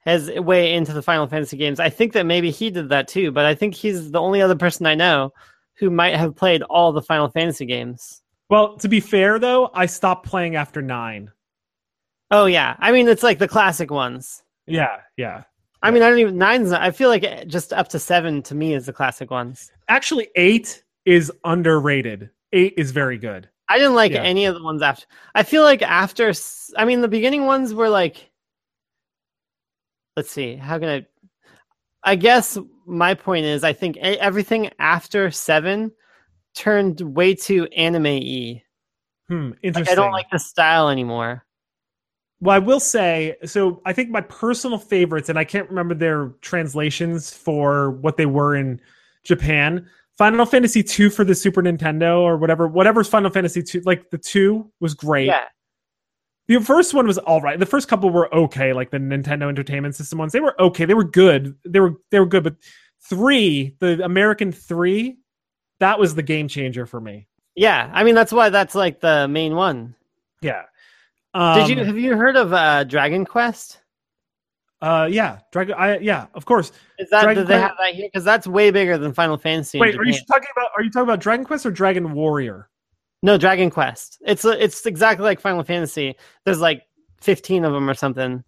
has way into the Final Fantasy games. I think that maybe he did that too, but I think he's the only other person I know who might have played all the Final Fantasy games. Well, to be fair though, I stopped playing after nine. Oh yeah, I mean it's like the classic ones. Yeah, yeah. I mean I don't even nine's. I feel like just up to seven to me is the classic ones. Actually, eight is underrated. Eight is very good. I didn't like Yeah. any of the ones after. I feel like after. I mean the beginning ones were like. Let's see. How can I? I guess my point is I think everything after seven turned way too anime-y. Hmm, Like, interesting. I don't like the style anymore. Well, I will say, so I think my personal favorites, and I can't remember their translations for what they were in Japan. Final Fantasy two for the Super Nintendo or whatever, whatever's Final Fantasy two, like the two was great. Yeah, The first one was all right. The first couple were okay, like the Nintendo Entertainment System ones. They were okay. They were good. They were they were good. But three, the American three, that was the game changer for me. yeah. I mean that's why that's like the main one. Yeah. Did Um, you have you heard of uh, Dragon Quest? Uh, yeah. Dragon. I yeah. Of course. Is that Dragon do they Quest- have that here? Because that's way bigger than Final Fantasy. Wait, are you talking about? Are you talking about Dragon Quest or Dragon Warrior? No, Dragon Quest. It's it's exactly like Final Fantasy. There's like fifteen of them or something.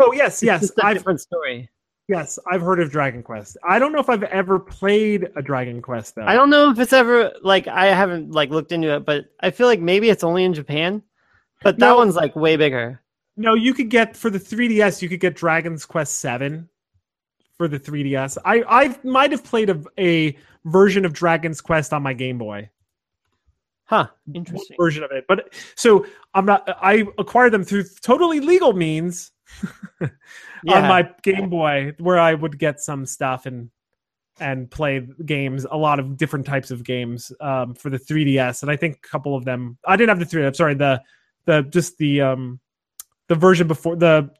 Oh yes, yes. I've different story. Yes, I've heard of Dragon Quest. I don't know if I've ever played a Dragon Quest though. I don't know if it's ever like I haven't like looked into it, but I feel like maybe it's only in Japan. But that No. one's like way bigger. No, you could get for the 3DS. You could get Dragon's Quest Seven for the 3DS. I I might have played a, a version of Dragon's Quest on my Game Boy. Huh. One Interesting. version of it, but so I'm not. I acquired them through totally legal means on my Game Boy, where I would get some stuff and and play games, a lot of different types of games um, for the 3DS, and I think a couple of them. I didn't have the 3DS. I'm sorry, the the just the um the version before the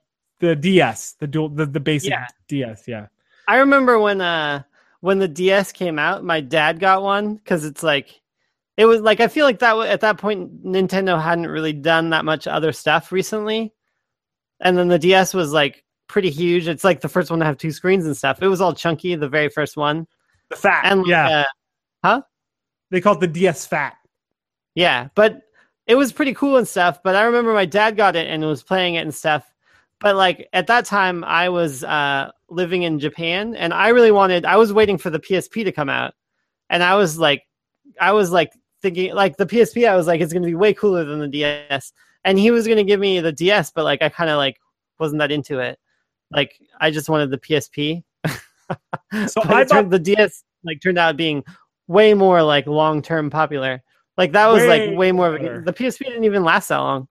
the DS, the dual the the basic Yeah. DS. Yeah. I remember when uh when the DS came out, my dad got one because it's like it was like I feel like that at that point Nintendo hadn't really done that much other stuff recently, and then the DS was like pretty huge. It's like the first one to have two screens and stuff. It was all chunky, the very first one, The fat. and like, yeah. uh, huh? they call it the DS Fat. Yeah, but it was pretty cool and stuff. But I remember my dad got it and was playing it and stuff. But like at that time, I was uh, living in Japan, and I really wanted. I was waiting for the PSP to come out, and I was like, I was like thinking, like the PSP. I was like, it's going to be way cooler than the DS. And he was going to give me the DS, but like I kind of like wasn't that into it. Like I just wanted the PSP. So I turned, the DS like turned out being way more like long term popular. Like that was Way like way more. Of a, the PSP didn't even last that long.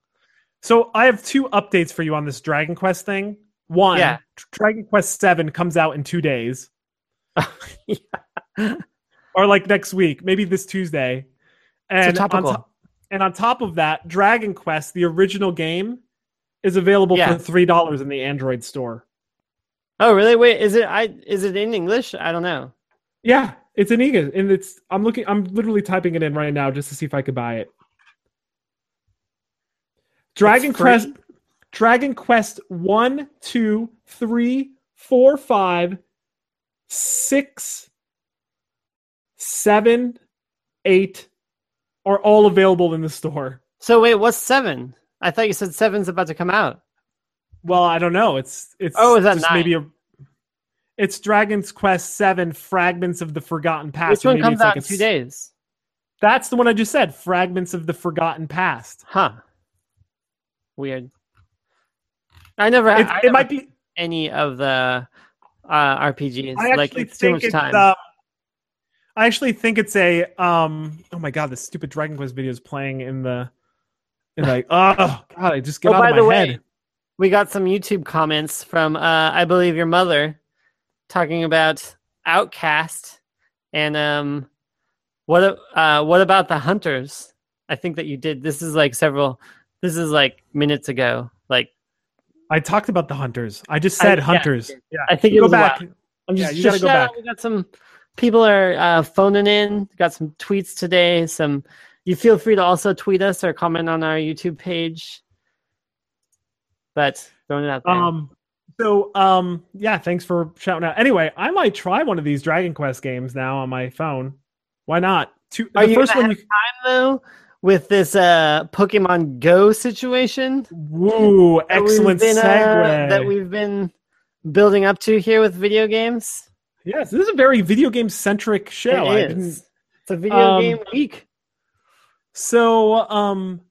So I have two updates for you on this Dragon Quest thing. One, Yeah. Dragon Quest Seven comes out in two days, Yeah. or like next week, maybe this Tuesday. And on, topical. to- and on top of that, Dragon Quest, the original game, is available Yeah. for three dollars in the Android store. Oh really? Wait, is it? I is it in English? I don't know. Yeah, it's in English, and it's. I'm looking. I'm literally typing it in right now just to see if I could buy it. Dragon? Quest, Dragon Quest one, two, three, four, five, six, seven, eight are all available in the store. So wait, what's seven? I thought you said seven's about to come out. Well, I don't know. It's it's Oh, is that nine? maybe a. It's Dragon's Quest Seven: Fragments of the Forgotten Past. Which one comes like out in two days? That's the one I just said. Fragments of the Forgotten Past. Huh. Weird. I never. It, I it never might be. any of the uh, RPGs. I actually like it's too think much it's. time. I actually think it's a. Um. Oh my god, this stupid Dragon Quest video is playing in the. In like, oh god, I just get Oh, out by of the my way, head. we got some YouTube comments from uh, I believe your mother talking about Outcast and um what uh what about the hunters? I think that you did. This is like several. This is like minutes ago. Like I talked about the hunters. I just said yeah, hunters. Yeah, I think it go was a back. I'm Yeah, you just gotta go shout out, back. We got some people are uh, phoning in. Got some tweets today. Some. You feel free to also tweet us or comment on our YouTube page. But throwing it out there. Um. So, um, yeah, thanks for shouting out. Anyway, I might try one of these Dragon Quest games now on my phone. Why not? Two, Are the you first one. You, time though with this uh Pokemon Go situation? woo! that Excellent been, uh, segue. that we've been building up to here with video games. Yes, this is a very video game centric show. I it is. It's a video Um, game week. So, um,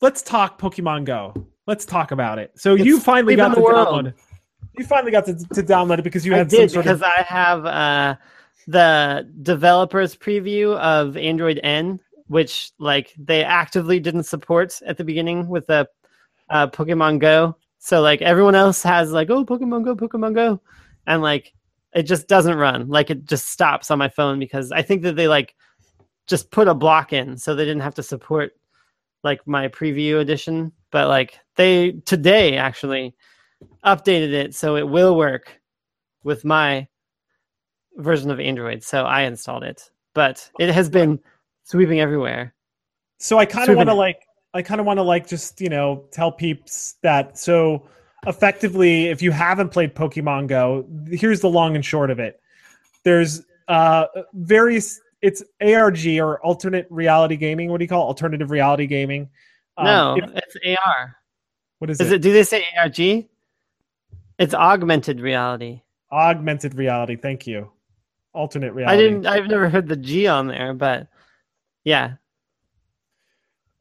let's talk Pokemon Go. Let's talk about it. So you finally got to the world. download. You finally got to, to download it because you I had did some sort because of. I have uh the developers preview of Android N, which like they actively didn't support at the beginning with the uh, Pokemon Go. So like everyone else has like oh Pokemon Go, Pokemon Go, and like it just doesn't run. Like it just stops on my phone because I think that they like just put a block in so they didn't have to support like my preview edition. But like they today actually updated it so it will work with my version of Android. So I installed it, but it has been sweeping everywhere. So I kind of want to like, I kind of want to like just you know tell peeps that so effectively, if you haven't played Pokemon Go, here's the long and short of it. There's uh various. It's ARG or alternate reality gaming. What do you call it? alternative reality gaming? Um, no, if- it's AR. What is, Is it? it? Do they say ARG? It's augmented reality. Augmented reality. Thank you. Alternate reality. I didn't. I've never heard the G on there, but yeah.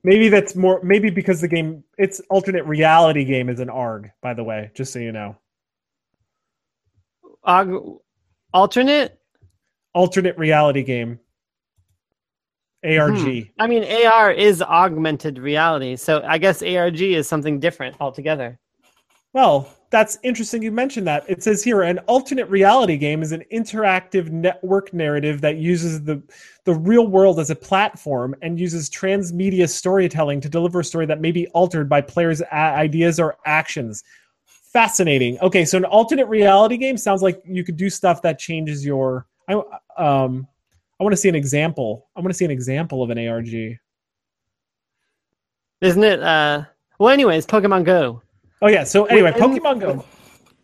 Maybe that's more. Maybe because the game, its alternate reality game is an ARG. By the way, just so you know, ARG, alternate. alternate reality game. ARG. Hmm. I mean, AR is augmented reality, so I guess ARG is something different altogether. Well, that's interesting you mentioned that. It says here an alternate reality game is an interactive network narrative that uses the the real world as a platform and uses transmedia storytelling to deliver a story that may be altered by players' ideas or actions. Fascinating. Okay, so an alternate reality game sounds like you could do stuff that changes your I um I want to see an example. I want to see an example of an ARG. Isn't it? Uh, well, anyways, Pokemon Go. Oh yeah, so anyway, Within- Pokemon Go.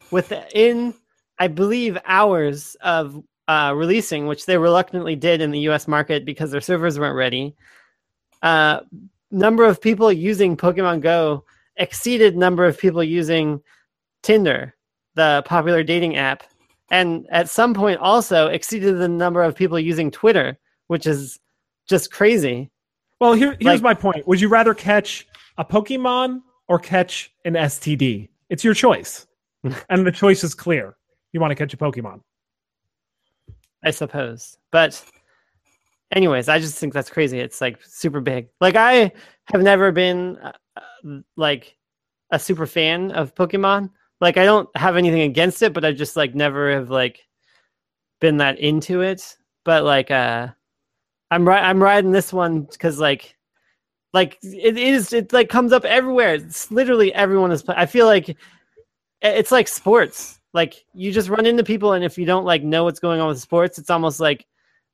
Within, I believe, hours of uh, releasing, which they reluctantly did in the U.S. market because their servers weren't ready, uh, number of people using Pokemon Go exceeded number of people using Tinder, the popular dating app, and at some point also exceeded the number of people using Twitter, which is just crazy. Well, here, here's Like- my point. Would you rather catch a Pokemon or catch an STD? It's your choice. and the choice is clear. You want to catch a Pokemon. I suppose. But anyways, I just think that's crazy. It's like super big. Like I have never been uh, like a super fan of Pokemon. Like I don't have anything against it, but I just like never have like been that into it. But like uh I'm ri- I'm riding this one cuz like like it is it like comes up everywhere. It's literally everyone is playing. I feel like it's like sports. Like you just run into people and if you don't like know what's going on with sports it's almost like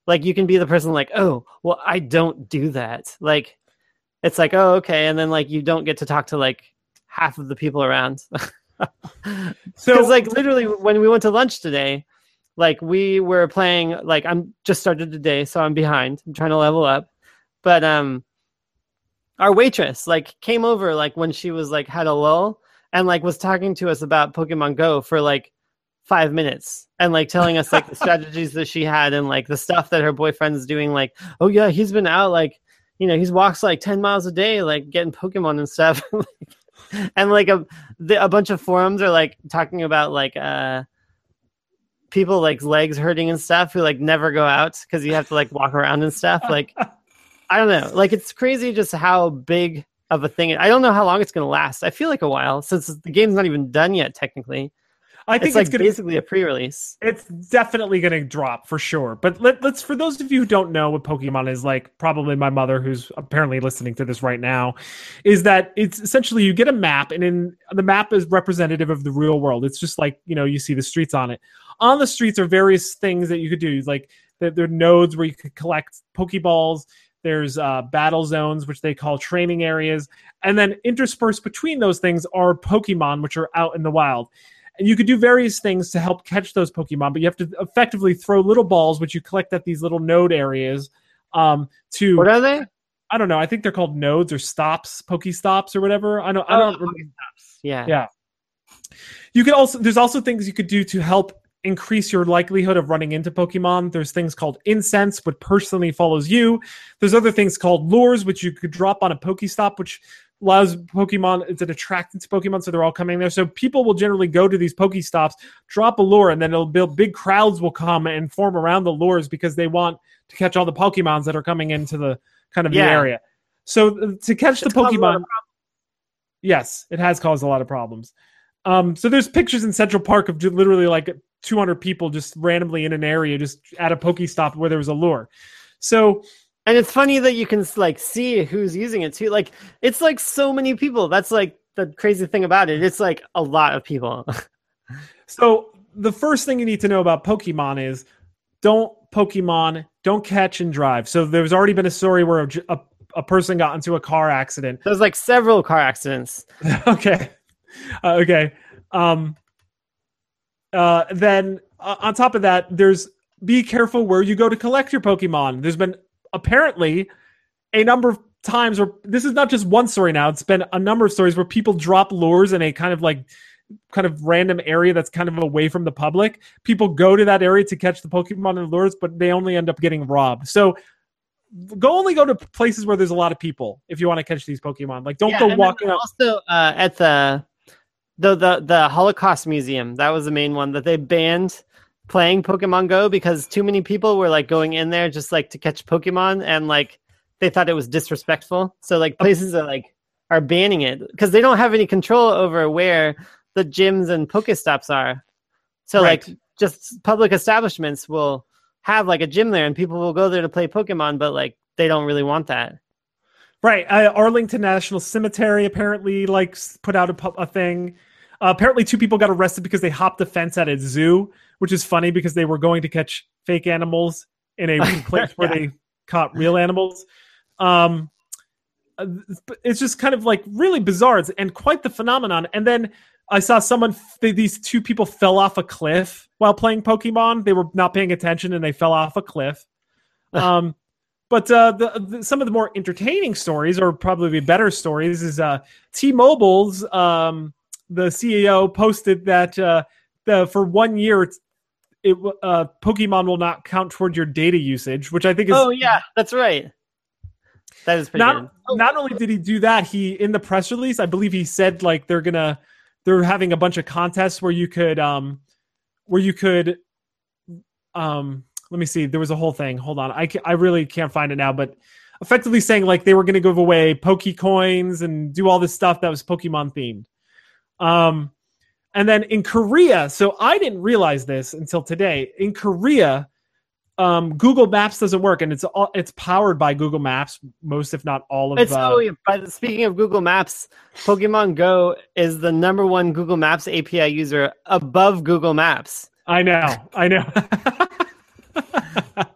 like you can be the person like oh well i don't do that. Like it's like oh okay. And then like you don't get to talk to like half of the people around. So, like literally when we went to lunch today like we were playing like i'm just started today so i'm behind. I'm trying to level up. But um our waitress like came over like when she was like had a lull and like was talking to us about pokemon go for like five minutes and like telling us like the strategies that she had and like the stuff that her boyfriend's doing like oh yeah he's been out like you know he's walks like 10 miles a day like getting pokemon and stuff. And like a the, a bunch of forums are like talking about like uh people like legs hurting and stuff who like never go out because you have to like walk around and stuff like i don't know like it's crazy just how big of a thing i don't know how long it's going to last i feel like a while since the game's not even done yet technically I think it's like it's, gonna basically a pre-release it's definitely going to drop for sure. But let, let's for those of you who don't know what Pokemon is like, probably my mother who's apparently listening to this right now, is that it's essentially you get a map and in the map is representative of the real world. It's just like, you know, you see the streets on it. On the streets are various things that you could do, like there there are nodes where you could collect Pokeballs. There's uh, battle zones, which they call training areas. And then interspersed between those things are Pokemon, which are out in the wild. And you could do various things to help catch those Pokemon, but you have to effectively throw little balls, which you collect at these little node areas. Um, to what are they I don't know. I think they're called nodes or stops, Pokestops or whatever. I don't. I don't. Oh, yeah Yeah. You could also there's also things you could do to help increase your likelihood of running into Pokemon. There's things called incense, which personally follows you. There's other things called lures, which you could drop on a Pokestop, which allows Pokemon. It's an attractant to Pokemon, so they're all coming there. So people will generally go to these Pokestops, drop a lure, and then it'll build big crowds will come and form around the lures because they want to catch all the Pokemons that are coming into the kind of the area. So uh, to catch It's the caused a lot of Pokemon, yes, it has caused a lot of problems. Um, so there's pictures in Central Park of literally like 200 people just randomly in an area, just at a Pokestop where there was a lure. So And it's funny that you can like see who's using it too. Like it's like so many people. That's like the crazy thing about it. It's like a lot of people. So the first thing you need to know about Pokemon is don't Pokemon, don't catch and drive. So there's already been a story where a, a, a person got into a car accident. There's like several car accidents. okay. Uh, okay. Um, uh, then uh, on top of that, there's be careful where you go to collect your Pokemon. There's been apparently a number of times where this is not just one story now. It's been a number of stories where people drop lures in a kind of like kind of random area that's kind of away from the public. People go to that area to catch the Pokemon and lures, but they only end up getting robbed. So go only go to places where there's a lot of people if you want to catch these Pokemon. Like don't Yeah, go walking up. Also, uh, at the the the the Holocaust Museum, that was the main one that they banned playing Pokemon Go because too many people were like going in there just like to catch Pokemon and like they thought it was disrespectful. So like places are like are banning it because they don't have any control over where the gyms and Pokestops are. So Right. like just public establishments will have like a gym there and people will go there to play Pokemon, but like they don't really want that. Right. Uh, Arlington National Cemetery apparently like put out a, a thing. Uh, apparently, two people got arrested because they hopped the fence at a zoo, which is funny because they were going to catch fake animals in a place where Yeah. they caught real animals. Um, uh, it's just kind of like really bizarre It's- and quite the phenomenon. And then I saw someone, they, these two people fell off a cliff while playing Pokemon. They were not paying attention and they fell off a cliff. Um, but uh, the, the, some of the more entertaining stories, or probably better stories, is uh, T-Mobile's um, the CEO posted that uh, the for one year it's, it w- uh, Pokemon will not count toward your data usage, which I think is Oh yeah, that's right. That is pretty not good. Oh, not only did he do that, he in the press release, I believe he said like they're gonna they're having a bunch of contests where you could um where you could um let me see there was a whole thing hold on i i really can't find it now but effectively saying like they were going to give away poke coins and do all this stuff that was pokemon themed um and then in korea so i didn't realize this until today in korea um google maps doesn't work and it's all it's powered by google maps most if not all of It's uh, oh, yeah, by speaking of Google Maps, Pokemon Go is the number one Google Maps API user above Google Maps. i know i know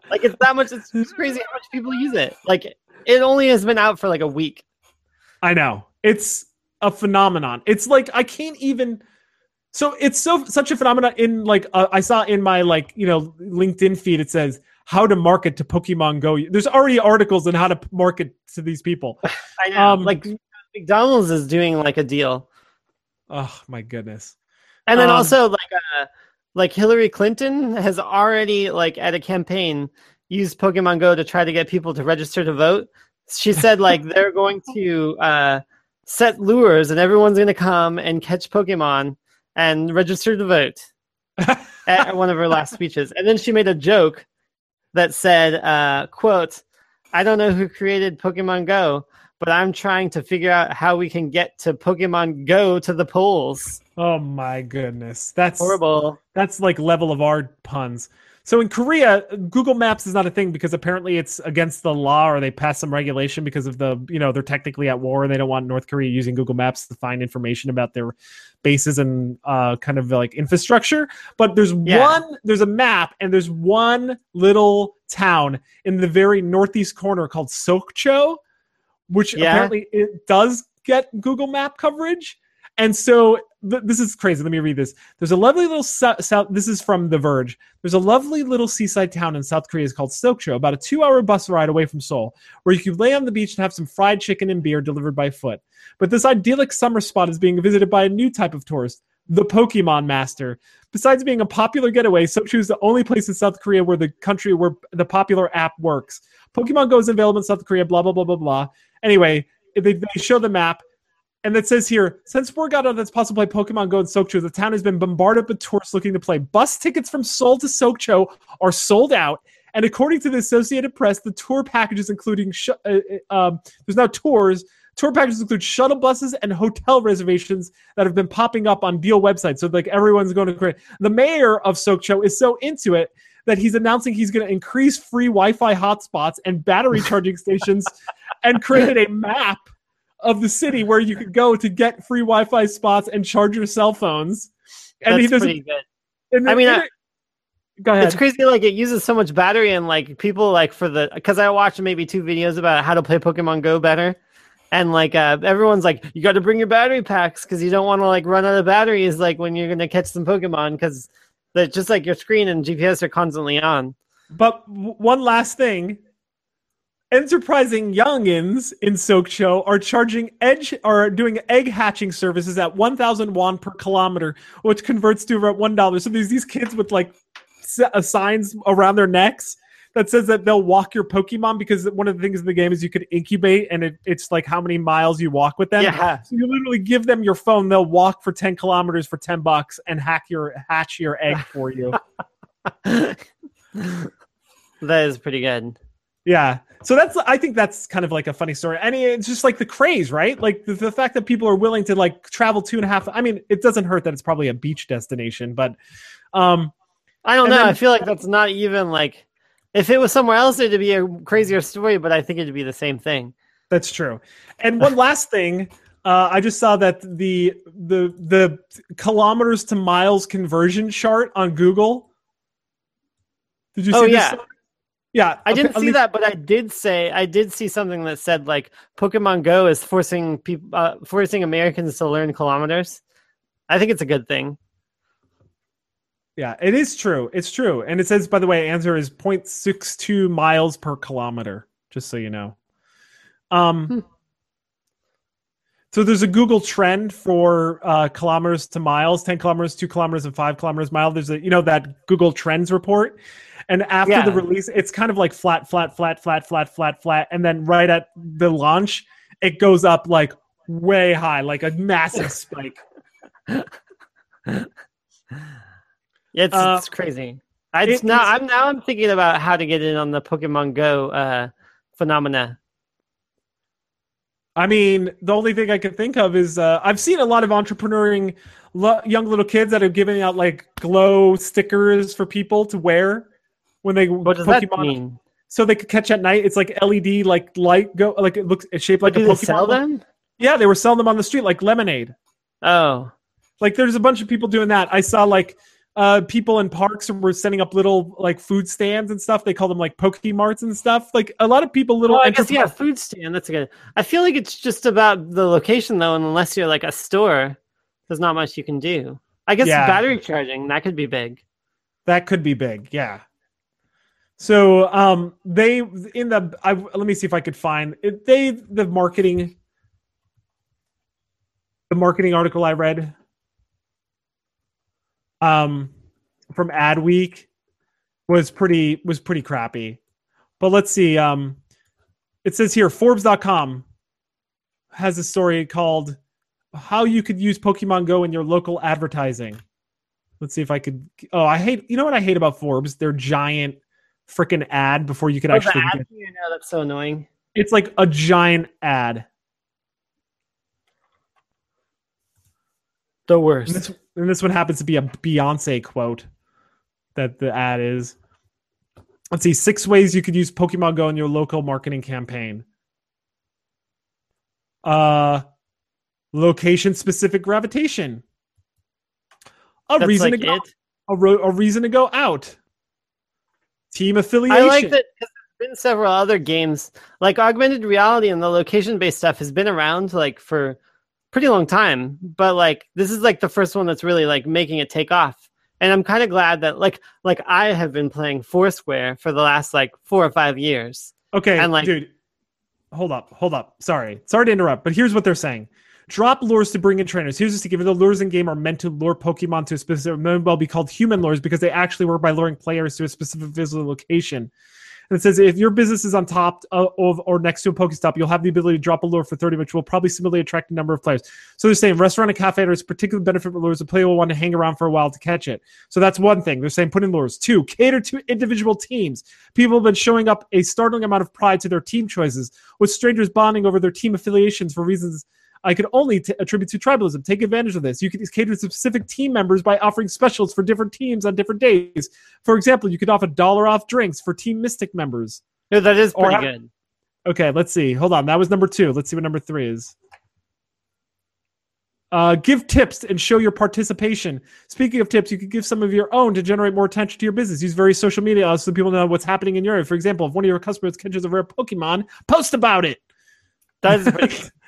Like it's that much. It's, it's crazy how much people use it. Like it only has been out for like a week. I know. It's a phenomenon. It's like I can't even so it's so such a phenomenon in like uh, I saw in my like, you know, LinkedIn feed it says how to market to Pokemon Go. There's already articles on how to market to these people. I know. Um, like McDonald's is doing like a deal, Oh my goodness. and then Um, also like uh, like Hillary Clinton has already like at a campaign used Pokemon Go to try to get people to register to vote. She said like they're going to uh, set lures and everyone's going to come and catch Pokemon and register to vote at one of her last speeches. And then she made a joke that said, uh, "quote I don't know who created Pokemon Go." But I'm trying to figure out how we can get to Pokemon Go to the polls. Oh my goodness. That's Horrible. That's like level of our puns. So in Korea, Google Maps is not a thing because apparently it's against the law or they passed some regulation because of the, you know, they're technically at war and they don't want North Korea using Google Maps to find information about their bases and uh, kind of like infrastructure. But there's Yeah. one, there's a map and there's one little town in the very northeast corner called Sokcho, which Yeah. apparently it does get Google Map coverage. And so th- this is crazy. Let me read this. There's a lovely little sou- south. This is from The Verge. There's a lovely little seaside town in South Korea. Called Sokcho, about a two-hour bus ride away from Seoul, where you could lay on the beach and have some fried chicken and beer delivered by foot. But this idyllic summer spot is being visited by a new type of tourist, the Pokemon Master. Besides being a popular getaway, Sokcho is the only place in South Korea where the country where the popular app works. Pokemon Go is available in South Korea. Blah blah blah blah blah. Anyway, they, they show the map. And it says here, since word got out that it's possible to play Pokemon Go in Sokcho, the town has been bombarded with tourists looking to play. Bus tickets from Seoul to Sokcho are sold out. And according to the Associated Press, the tour packages including sh- uh, uh, um, there's now tours. Tour packages include shuttle buses and hotel reservations that have been popping up on deal websites. So like everyone's going to create. The mayor of Sokcho is so into it that he's announcing he's going to increase free Wi-Fi hotspots and battery charging stations, and created a map of the city where you could go to get free Wi-Fi spots and charge your cell phones. And That's he doesn't. pretty good. and I mean, I- go ahead. It's crazy. Like it uses so much battery, and like people like for the because I watched maybe two videos about how to play Pokemon Go better, and like uh, everyone's like, you got to bring your battery packs because you don't want to like run out of batteries like when you're gonna catch some Pokemon because that just like your screen and GPS are constantly on. But w- one last thing. Enterprising youngins in Sokcho are charging edge are doing egg hatching services at 1,000 won per kilometer, which converts to about one dollar. So there's these kids with like uh, signs around their necks that says that they'll walk your Pokemon because one of the things in the game is you could incubate and it, it's like how many miles you walk with them. Yeah. So you literally give them your phone, they'll walk for 10 kilometers for 10 bucks and hack your hatch your egg for you. that is pretty good. Yeah. So that's I think that's kind of like a funny story. I mean, it's just like the craze, right? Like the, the fact that people are willing to like travel two and a half. I mean, it doesn't hurt that it's probably a beach destination, but um I don't know. then- I feel like that's not even like if it was somewhere else, it'd be a crazier story. But I think it'd be the same thing. That's true. And one last thing, uh, I just saw that the the the kilometers to miles conversion chart on Google. Did you see Oh, this? yeah. Yeah, I didn't see least- that, but I did say I did see something that said like Pokemon Go is forcing people, uh, forcing Americans to learn kilometers. I think it's a good thing. Yeah, it is true. It's true. And it says, by the way, answer is 0.62 miles per kilometer, just so you know. Um, Hmm. So there's a Google trend for uh, kilometers to miles, 10 kilometers, 2 kilometers, and 5 kilometers mile. There's a, you know, that Google Trends report. And after Yeah. the release, it's kind of like flat, flat, flat, flat, flat, flat, flat. And then right at the launch, it goes up like way high, like a massive spike. It's, Uh, it's crazy. I it now I'm now I'm thinking about how to get in on the Pokemon Go uh, phenomena. I mean, the only thing I can think of is uh, I've seen a lot of entrepreneuring lo- young little kids that are giving out like glow stickers for people to wear when they What does that mean? so they could catch at night. It's like LED like light go like it looks it's shaped like Do a they Pokemon. sell them? Yeah, they were selling them on the street like lemonade. Oh, Like there's a bunch of people doing that. I saw like uh people in parks were setting up little like food stands and stuff. They call them like Pokemarts and stuff. Like a lot of people little well, I guess yeah, food stand. That's good. I feel like it's just about the location though, and unless you're like a store, there's not much you can do. I guess Yeah. battery charging that could be big. That could be big, yeah. So um they in the I let me see if I could find they the marketing the marketing article I read um from Adweek was pretty was pretty crappy. But let's see um it says here forbes.com has a story called how you could use Pokemon Go in your local advertising. Let's see if I could. Oh, I hate. You know what I hate about Forbes? Their giant freaking ad before you could Oh, actually. ad Get, you know, that's so annoying. it's like a giant ad. The worst. And this one happens to be a Beyonce quote that the ad is. Let's see. Six ways you could use Pokemon Go in your local marketing campaign. Uh, location specific gravitation. A That's reason like to go. A, ro- a reason to go out. Team affiliation. I like that there's been several other games like augmented reality and the location based stuff has been around like for pretty long time, but like this is like the first one that's really like making it take off. And I'm kind of glad that like like I have been playing Foursquare for the last like four or five years. Okay, And, like- dude, hold up, hold up. Sorry, sorry to interrupt, but here's what they're saying: drop lures to bring in trainers. Here's just to give the lures in game are meant to lure Pokemon to a specific. May well be called human lures because they actually work by luring players to a specific physical location. And it says if your business is on top of, or next to a Pokestop, you'll have the ability to drop a lure for 30, which will probably similarly attract a number of players. So they're saying restaurant and cafe there's particular benefit for lures. The player will want to hang around for a while to catch it. So that's one thing. They're saying put in lures. Two, cater to individual teams. People have been showing up a startling amount of pride to their team choices, with strangers bonding over their team affiliations for reasons I could only t- attribute to tribalism. Take advantage of this. You could cater to specific team members by offering specials for different teams on different days. For example, you could offer dollar off drinks for Team Mystic members. No, that is pretty good. Okay, let's see. Hold on. That was number two. Let's see what number three is. Uh, give tips and show your participation. Speaking of tips, you could give some of your own to generate more attention to your business. Use various social media so people know what's happening in your area. For example, if one of your customers catches a rare Pokemon, post about it. That is pretty.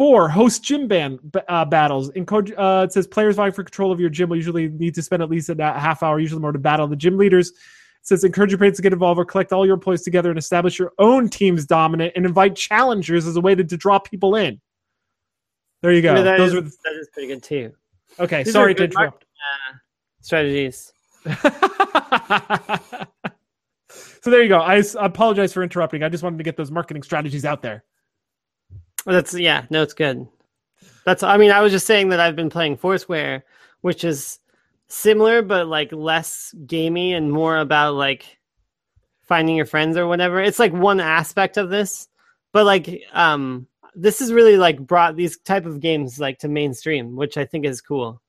Four, host gym band b- uh, battles. Encourage, uh, it says players vying for control of your gym will usually need to spend at least a half hour, usually more, to battle the gym leaders. says encourage your parents to get involved or collect all your employees together and establish your own team's dominant and invite challengers as a way to, to draw people in. There you go. I mean, that Those is- were the, that is pretty good too. okay. These sorry to interrupt. Uh, strategies. so there you go. I apologize for interrupting. I just wanted to get those marketing strategies out there. That's yeah, no, it's good. That's I mean, I was just saying that I've been playing Foursquare, which is similar but like less gamey and more about like finding your friends or whatever. It's like one aspect of this, but like um this has really like brought these type of games like to mainstream, which I think is cool.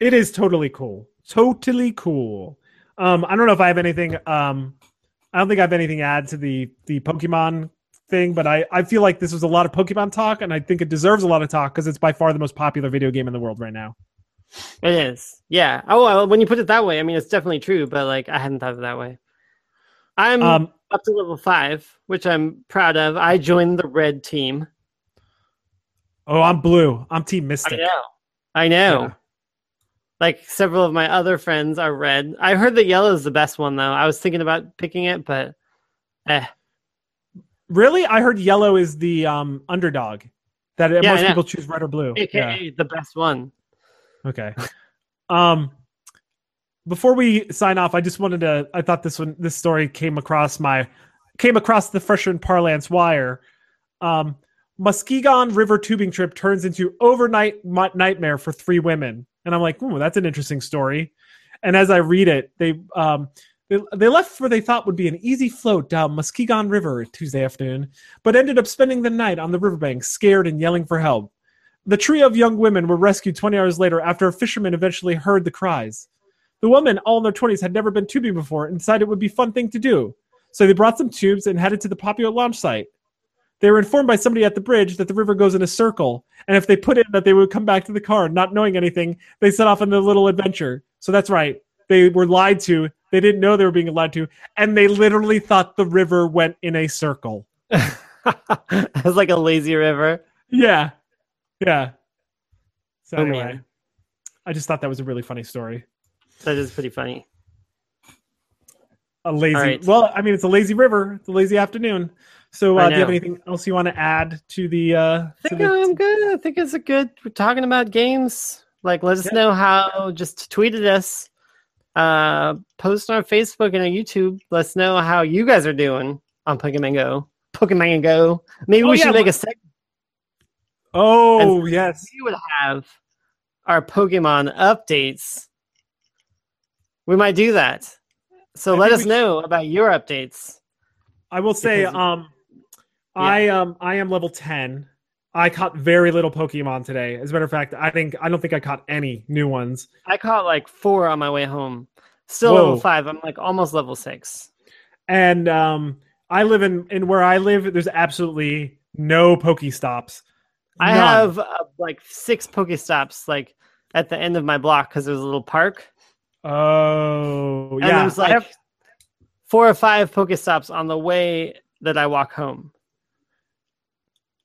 It is totally cool. Totally cool. Um, I don't know if I have anything. Um, I don't think I have anything to add to the the Pokemon thing, but I I feel like this was a lot of Pokemon talk, and I think it deserves a lot of talk because it's by far the most popular video game in the world right now. It is. Yeah. Oh, well, when you put it that way, I mean, it's definitely true, but like I hadn't thought of it that way. I'm Um, up to level five, which I'm proud of. I joined the red team. oh, I'm blue. I'm Team Mystic. I know. I know. Yeah. Like several of my other friends are red. I heard that yellow is the best one though. I was thinking about picking it, but eh. Really, I heard yellow is the um underdog. That Yeah, most people choose red or blue. AKA the best one. Okay. Um before we sign off, I just wanted to I thought this one this story came across my came across the Fresher and Parlance wire. Um Muskegon River tubing trip turns into overnight nightmare for three women. And I'm like, "Ooh, that's an interesting story." And as I read it, they um they, left where they thought would be an easy float down Muskegon River Tuesday afternoon, but ended up spending the night on the riverbank, scared and yelling for help. The trio of young women were rescued 20 hours later after a fisherman eventually heard the cries. The women, all in their 20s, had never been tubing before and decided it would be a fun thing to do. So they brought some tubes and headed to the popular launch site. They were informed by somebody at the bridge that the river goes in a circle, and if they put in that they would come back to the car, not knowing anything, they set off on their little adventure. So that's right. They were lied to. They didn't know they were being lied to, and they literally thought the river went in a circle. it's like a lazy river. Yeah. Yeah. So Oh, anyway. I just thought that was a really funny story. That is pretty funny. A lazy. All right. Well, I mean, it's a lazy river. It's a lazy afternoon. So, I uh, do you have know. anything else you want to add to the? Uh, I to think the I'm good. I think it's a good. We're talking about games. Like, let us Yeah. know how. Just tweet at us. Uh, post on Facebook and on YouTube. Let us know how you guys are doing on Pokemon Go. Pokemon Go. Maybe Oh, we yeah, should make a segment. oh yes. We would have our Pokemon updates. We might do that. So I let us know about your updates. I will say, Because- um, I um, I am level ten. I caught very little Pokemon today. As a matter of fact, I think I don't think I caught any new ones. I caught like four on my way home. Still Whoa. level five. I'm like almost level six. And um, I live in in where I live. There's absolutely no Pokestops. I have uh, like six Pokestops like at the end of my block because there's a little park. Oh And yeah. there's I like have- four or five Pokestops on the way that I walk home.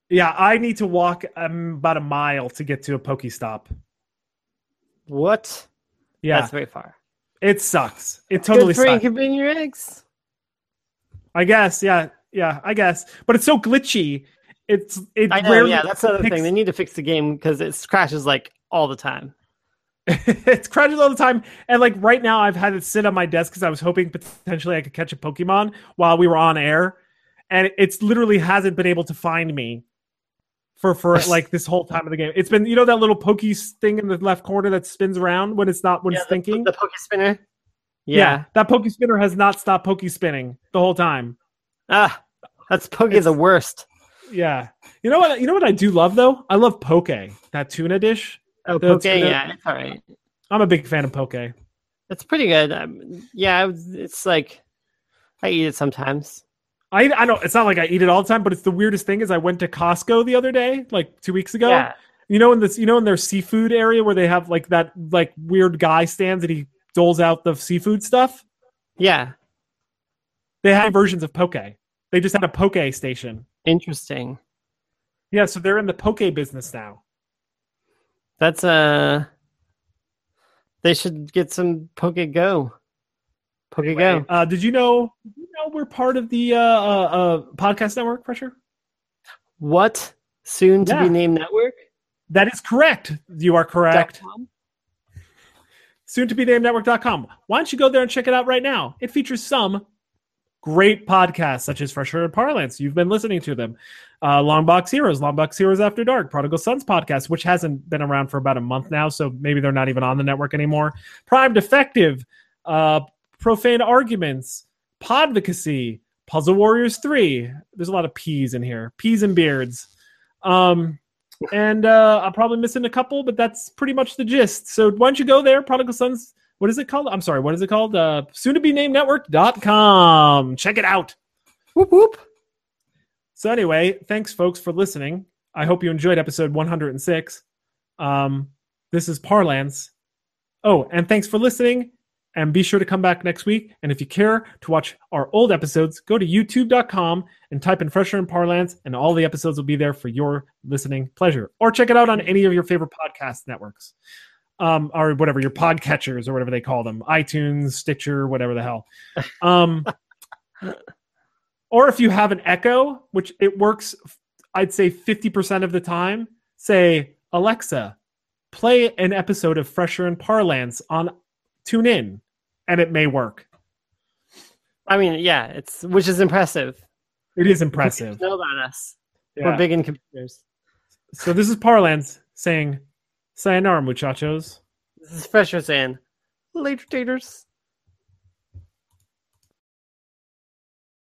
Yeah, I need to walk um, about a mile to get to a Pokestop. What? Yeah, That's very far. it sucks. It totally Good for sucks. incubating your eggs. I guess. Yeah, yeah, I guess. But it's so glitchy. It's it I know. Yeah, that's the other picks- thing. They need to fix the game because it crashes like all the time. it crashes all the time. And like right now, I've had it sit on my desk because I was hoping potentially I could catch a Pokemon while we were on air, and it's literally hasn't been able to find me for for like this whole time of the game. It's been you know that little Pokey thing in the left corner that spins around when it's not when Yeah, it's the- thinking. The, Poke Spinner. yeah. Yeah. that pokey spinner has not stopped pokey spinning the whole time. Ah, that's Poke It's- the worst. Yeah, you know what? You know what I do love though. I love Poke, that tuna dish. Oh, That's- Poke. Yeah, it's all right. I'm a big fan of Poke. It's pretty good. Um, yeah, it's like I eat it sometimes. I I don't. It's not like I eat it all the time, but it's the weirdest thing is I went to Costco the other day, like two weeks ago. Yeah. You know in this, you know in their seafood area where they have like that like weird guy stands and he doles out the seafood stuff. Yeah. They had versions of Poke. They just had a Poke station. Interesting. Yeah, so they're in the Poke business now. That's uh they should get some Poke Go. Poke go. Uh, did you know? We're part of the uh, uh, uh, podcast network, Pressure? What? Soon to Yeah. be named network? That is correct. You are correct. Com? soon to be named network.com. Why don't you go there and check it out right now? It features some great podcasts, such as Fresher and Parlance. You've been listening to them. Uh, Long Box Heroes, Long Box Heroes After Dark, Prodigal Sons podcast, which hasn't been around for about a month now, so maybe they're not even on the network anymore. Prime Defective, uh, Profane Arguments, Podvocacy, Puzzle Warriors 3. There's a lot of peas in here. Peas and beards. Um, and uh, I'm probably missing a couple, but that's pretty much the gist. So why don't you go there, Prodigal Sons? What is it called? I'm sorry, what is it called? Uh, soon to be named network.com. Check it out. Whoop whoop. So anyway, thanks folks for listening. I hope you enjoyed episode 106. Um, this is Parlance. Oh, and thanks for listening. And be sure to come back next week. And if you care to watch our old episodes, go to youtube.com and type in Fresher and Parlance, and all the episodes will be there for your listening pleasure. Or check it out on any of your favorite podcast networks. Um, or whatever your podcatchers or whatever they call them, iTunes, Stitcher, whatever the hell. Um, or if you have an Echo, which it works, I'd say 50% of the time, say, Alexa, play an episode of Fresher and Parlance on TuneIn, and it may work. I mean, yeah, it's which is impressive. It is impressive. Know about us. Yeah. We're big in computers. So this is Parlance saying, Sayonara, muchachos. This is Fresher saying, later taters.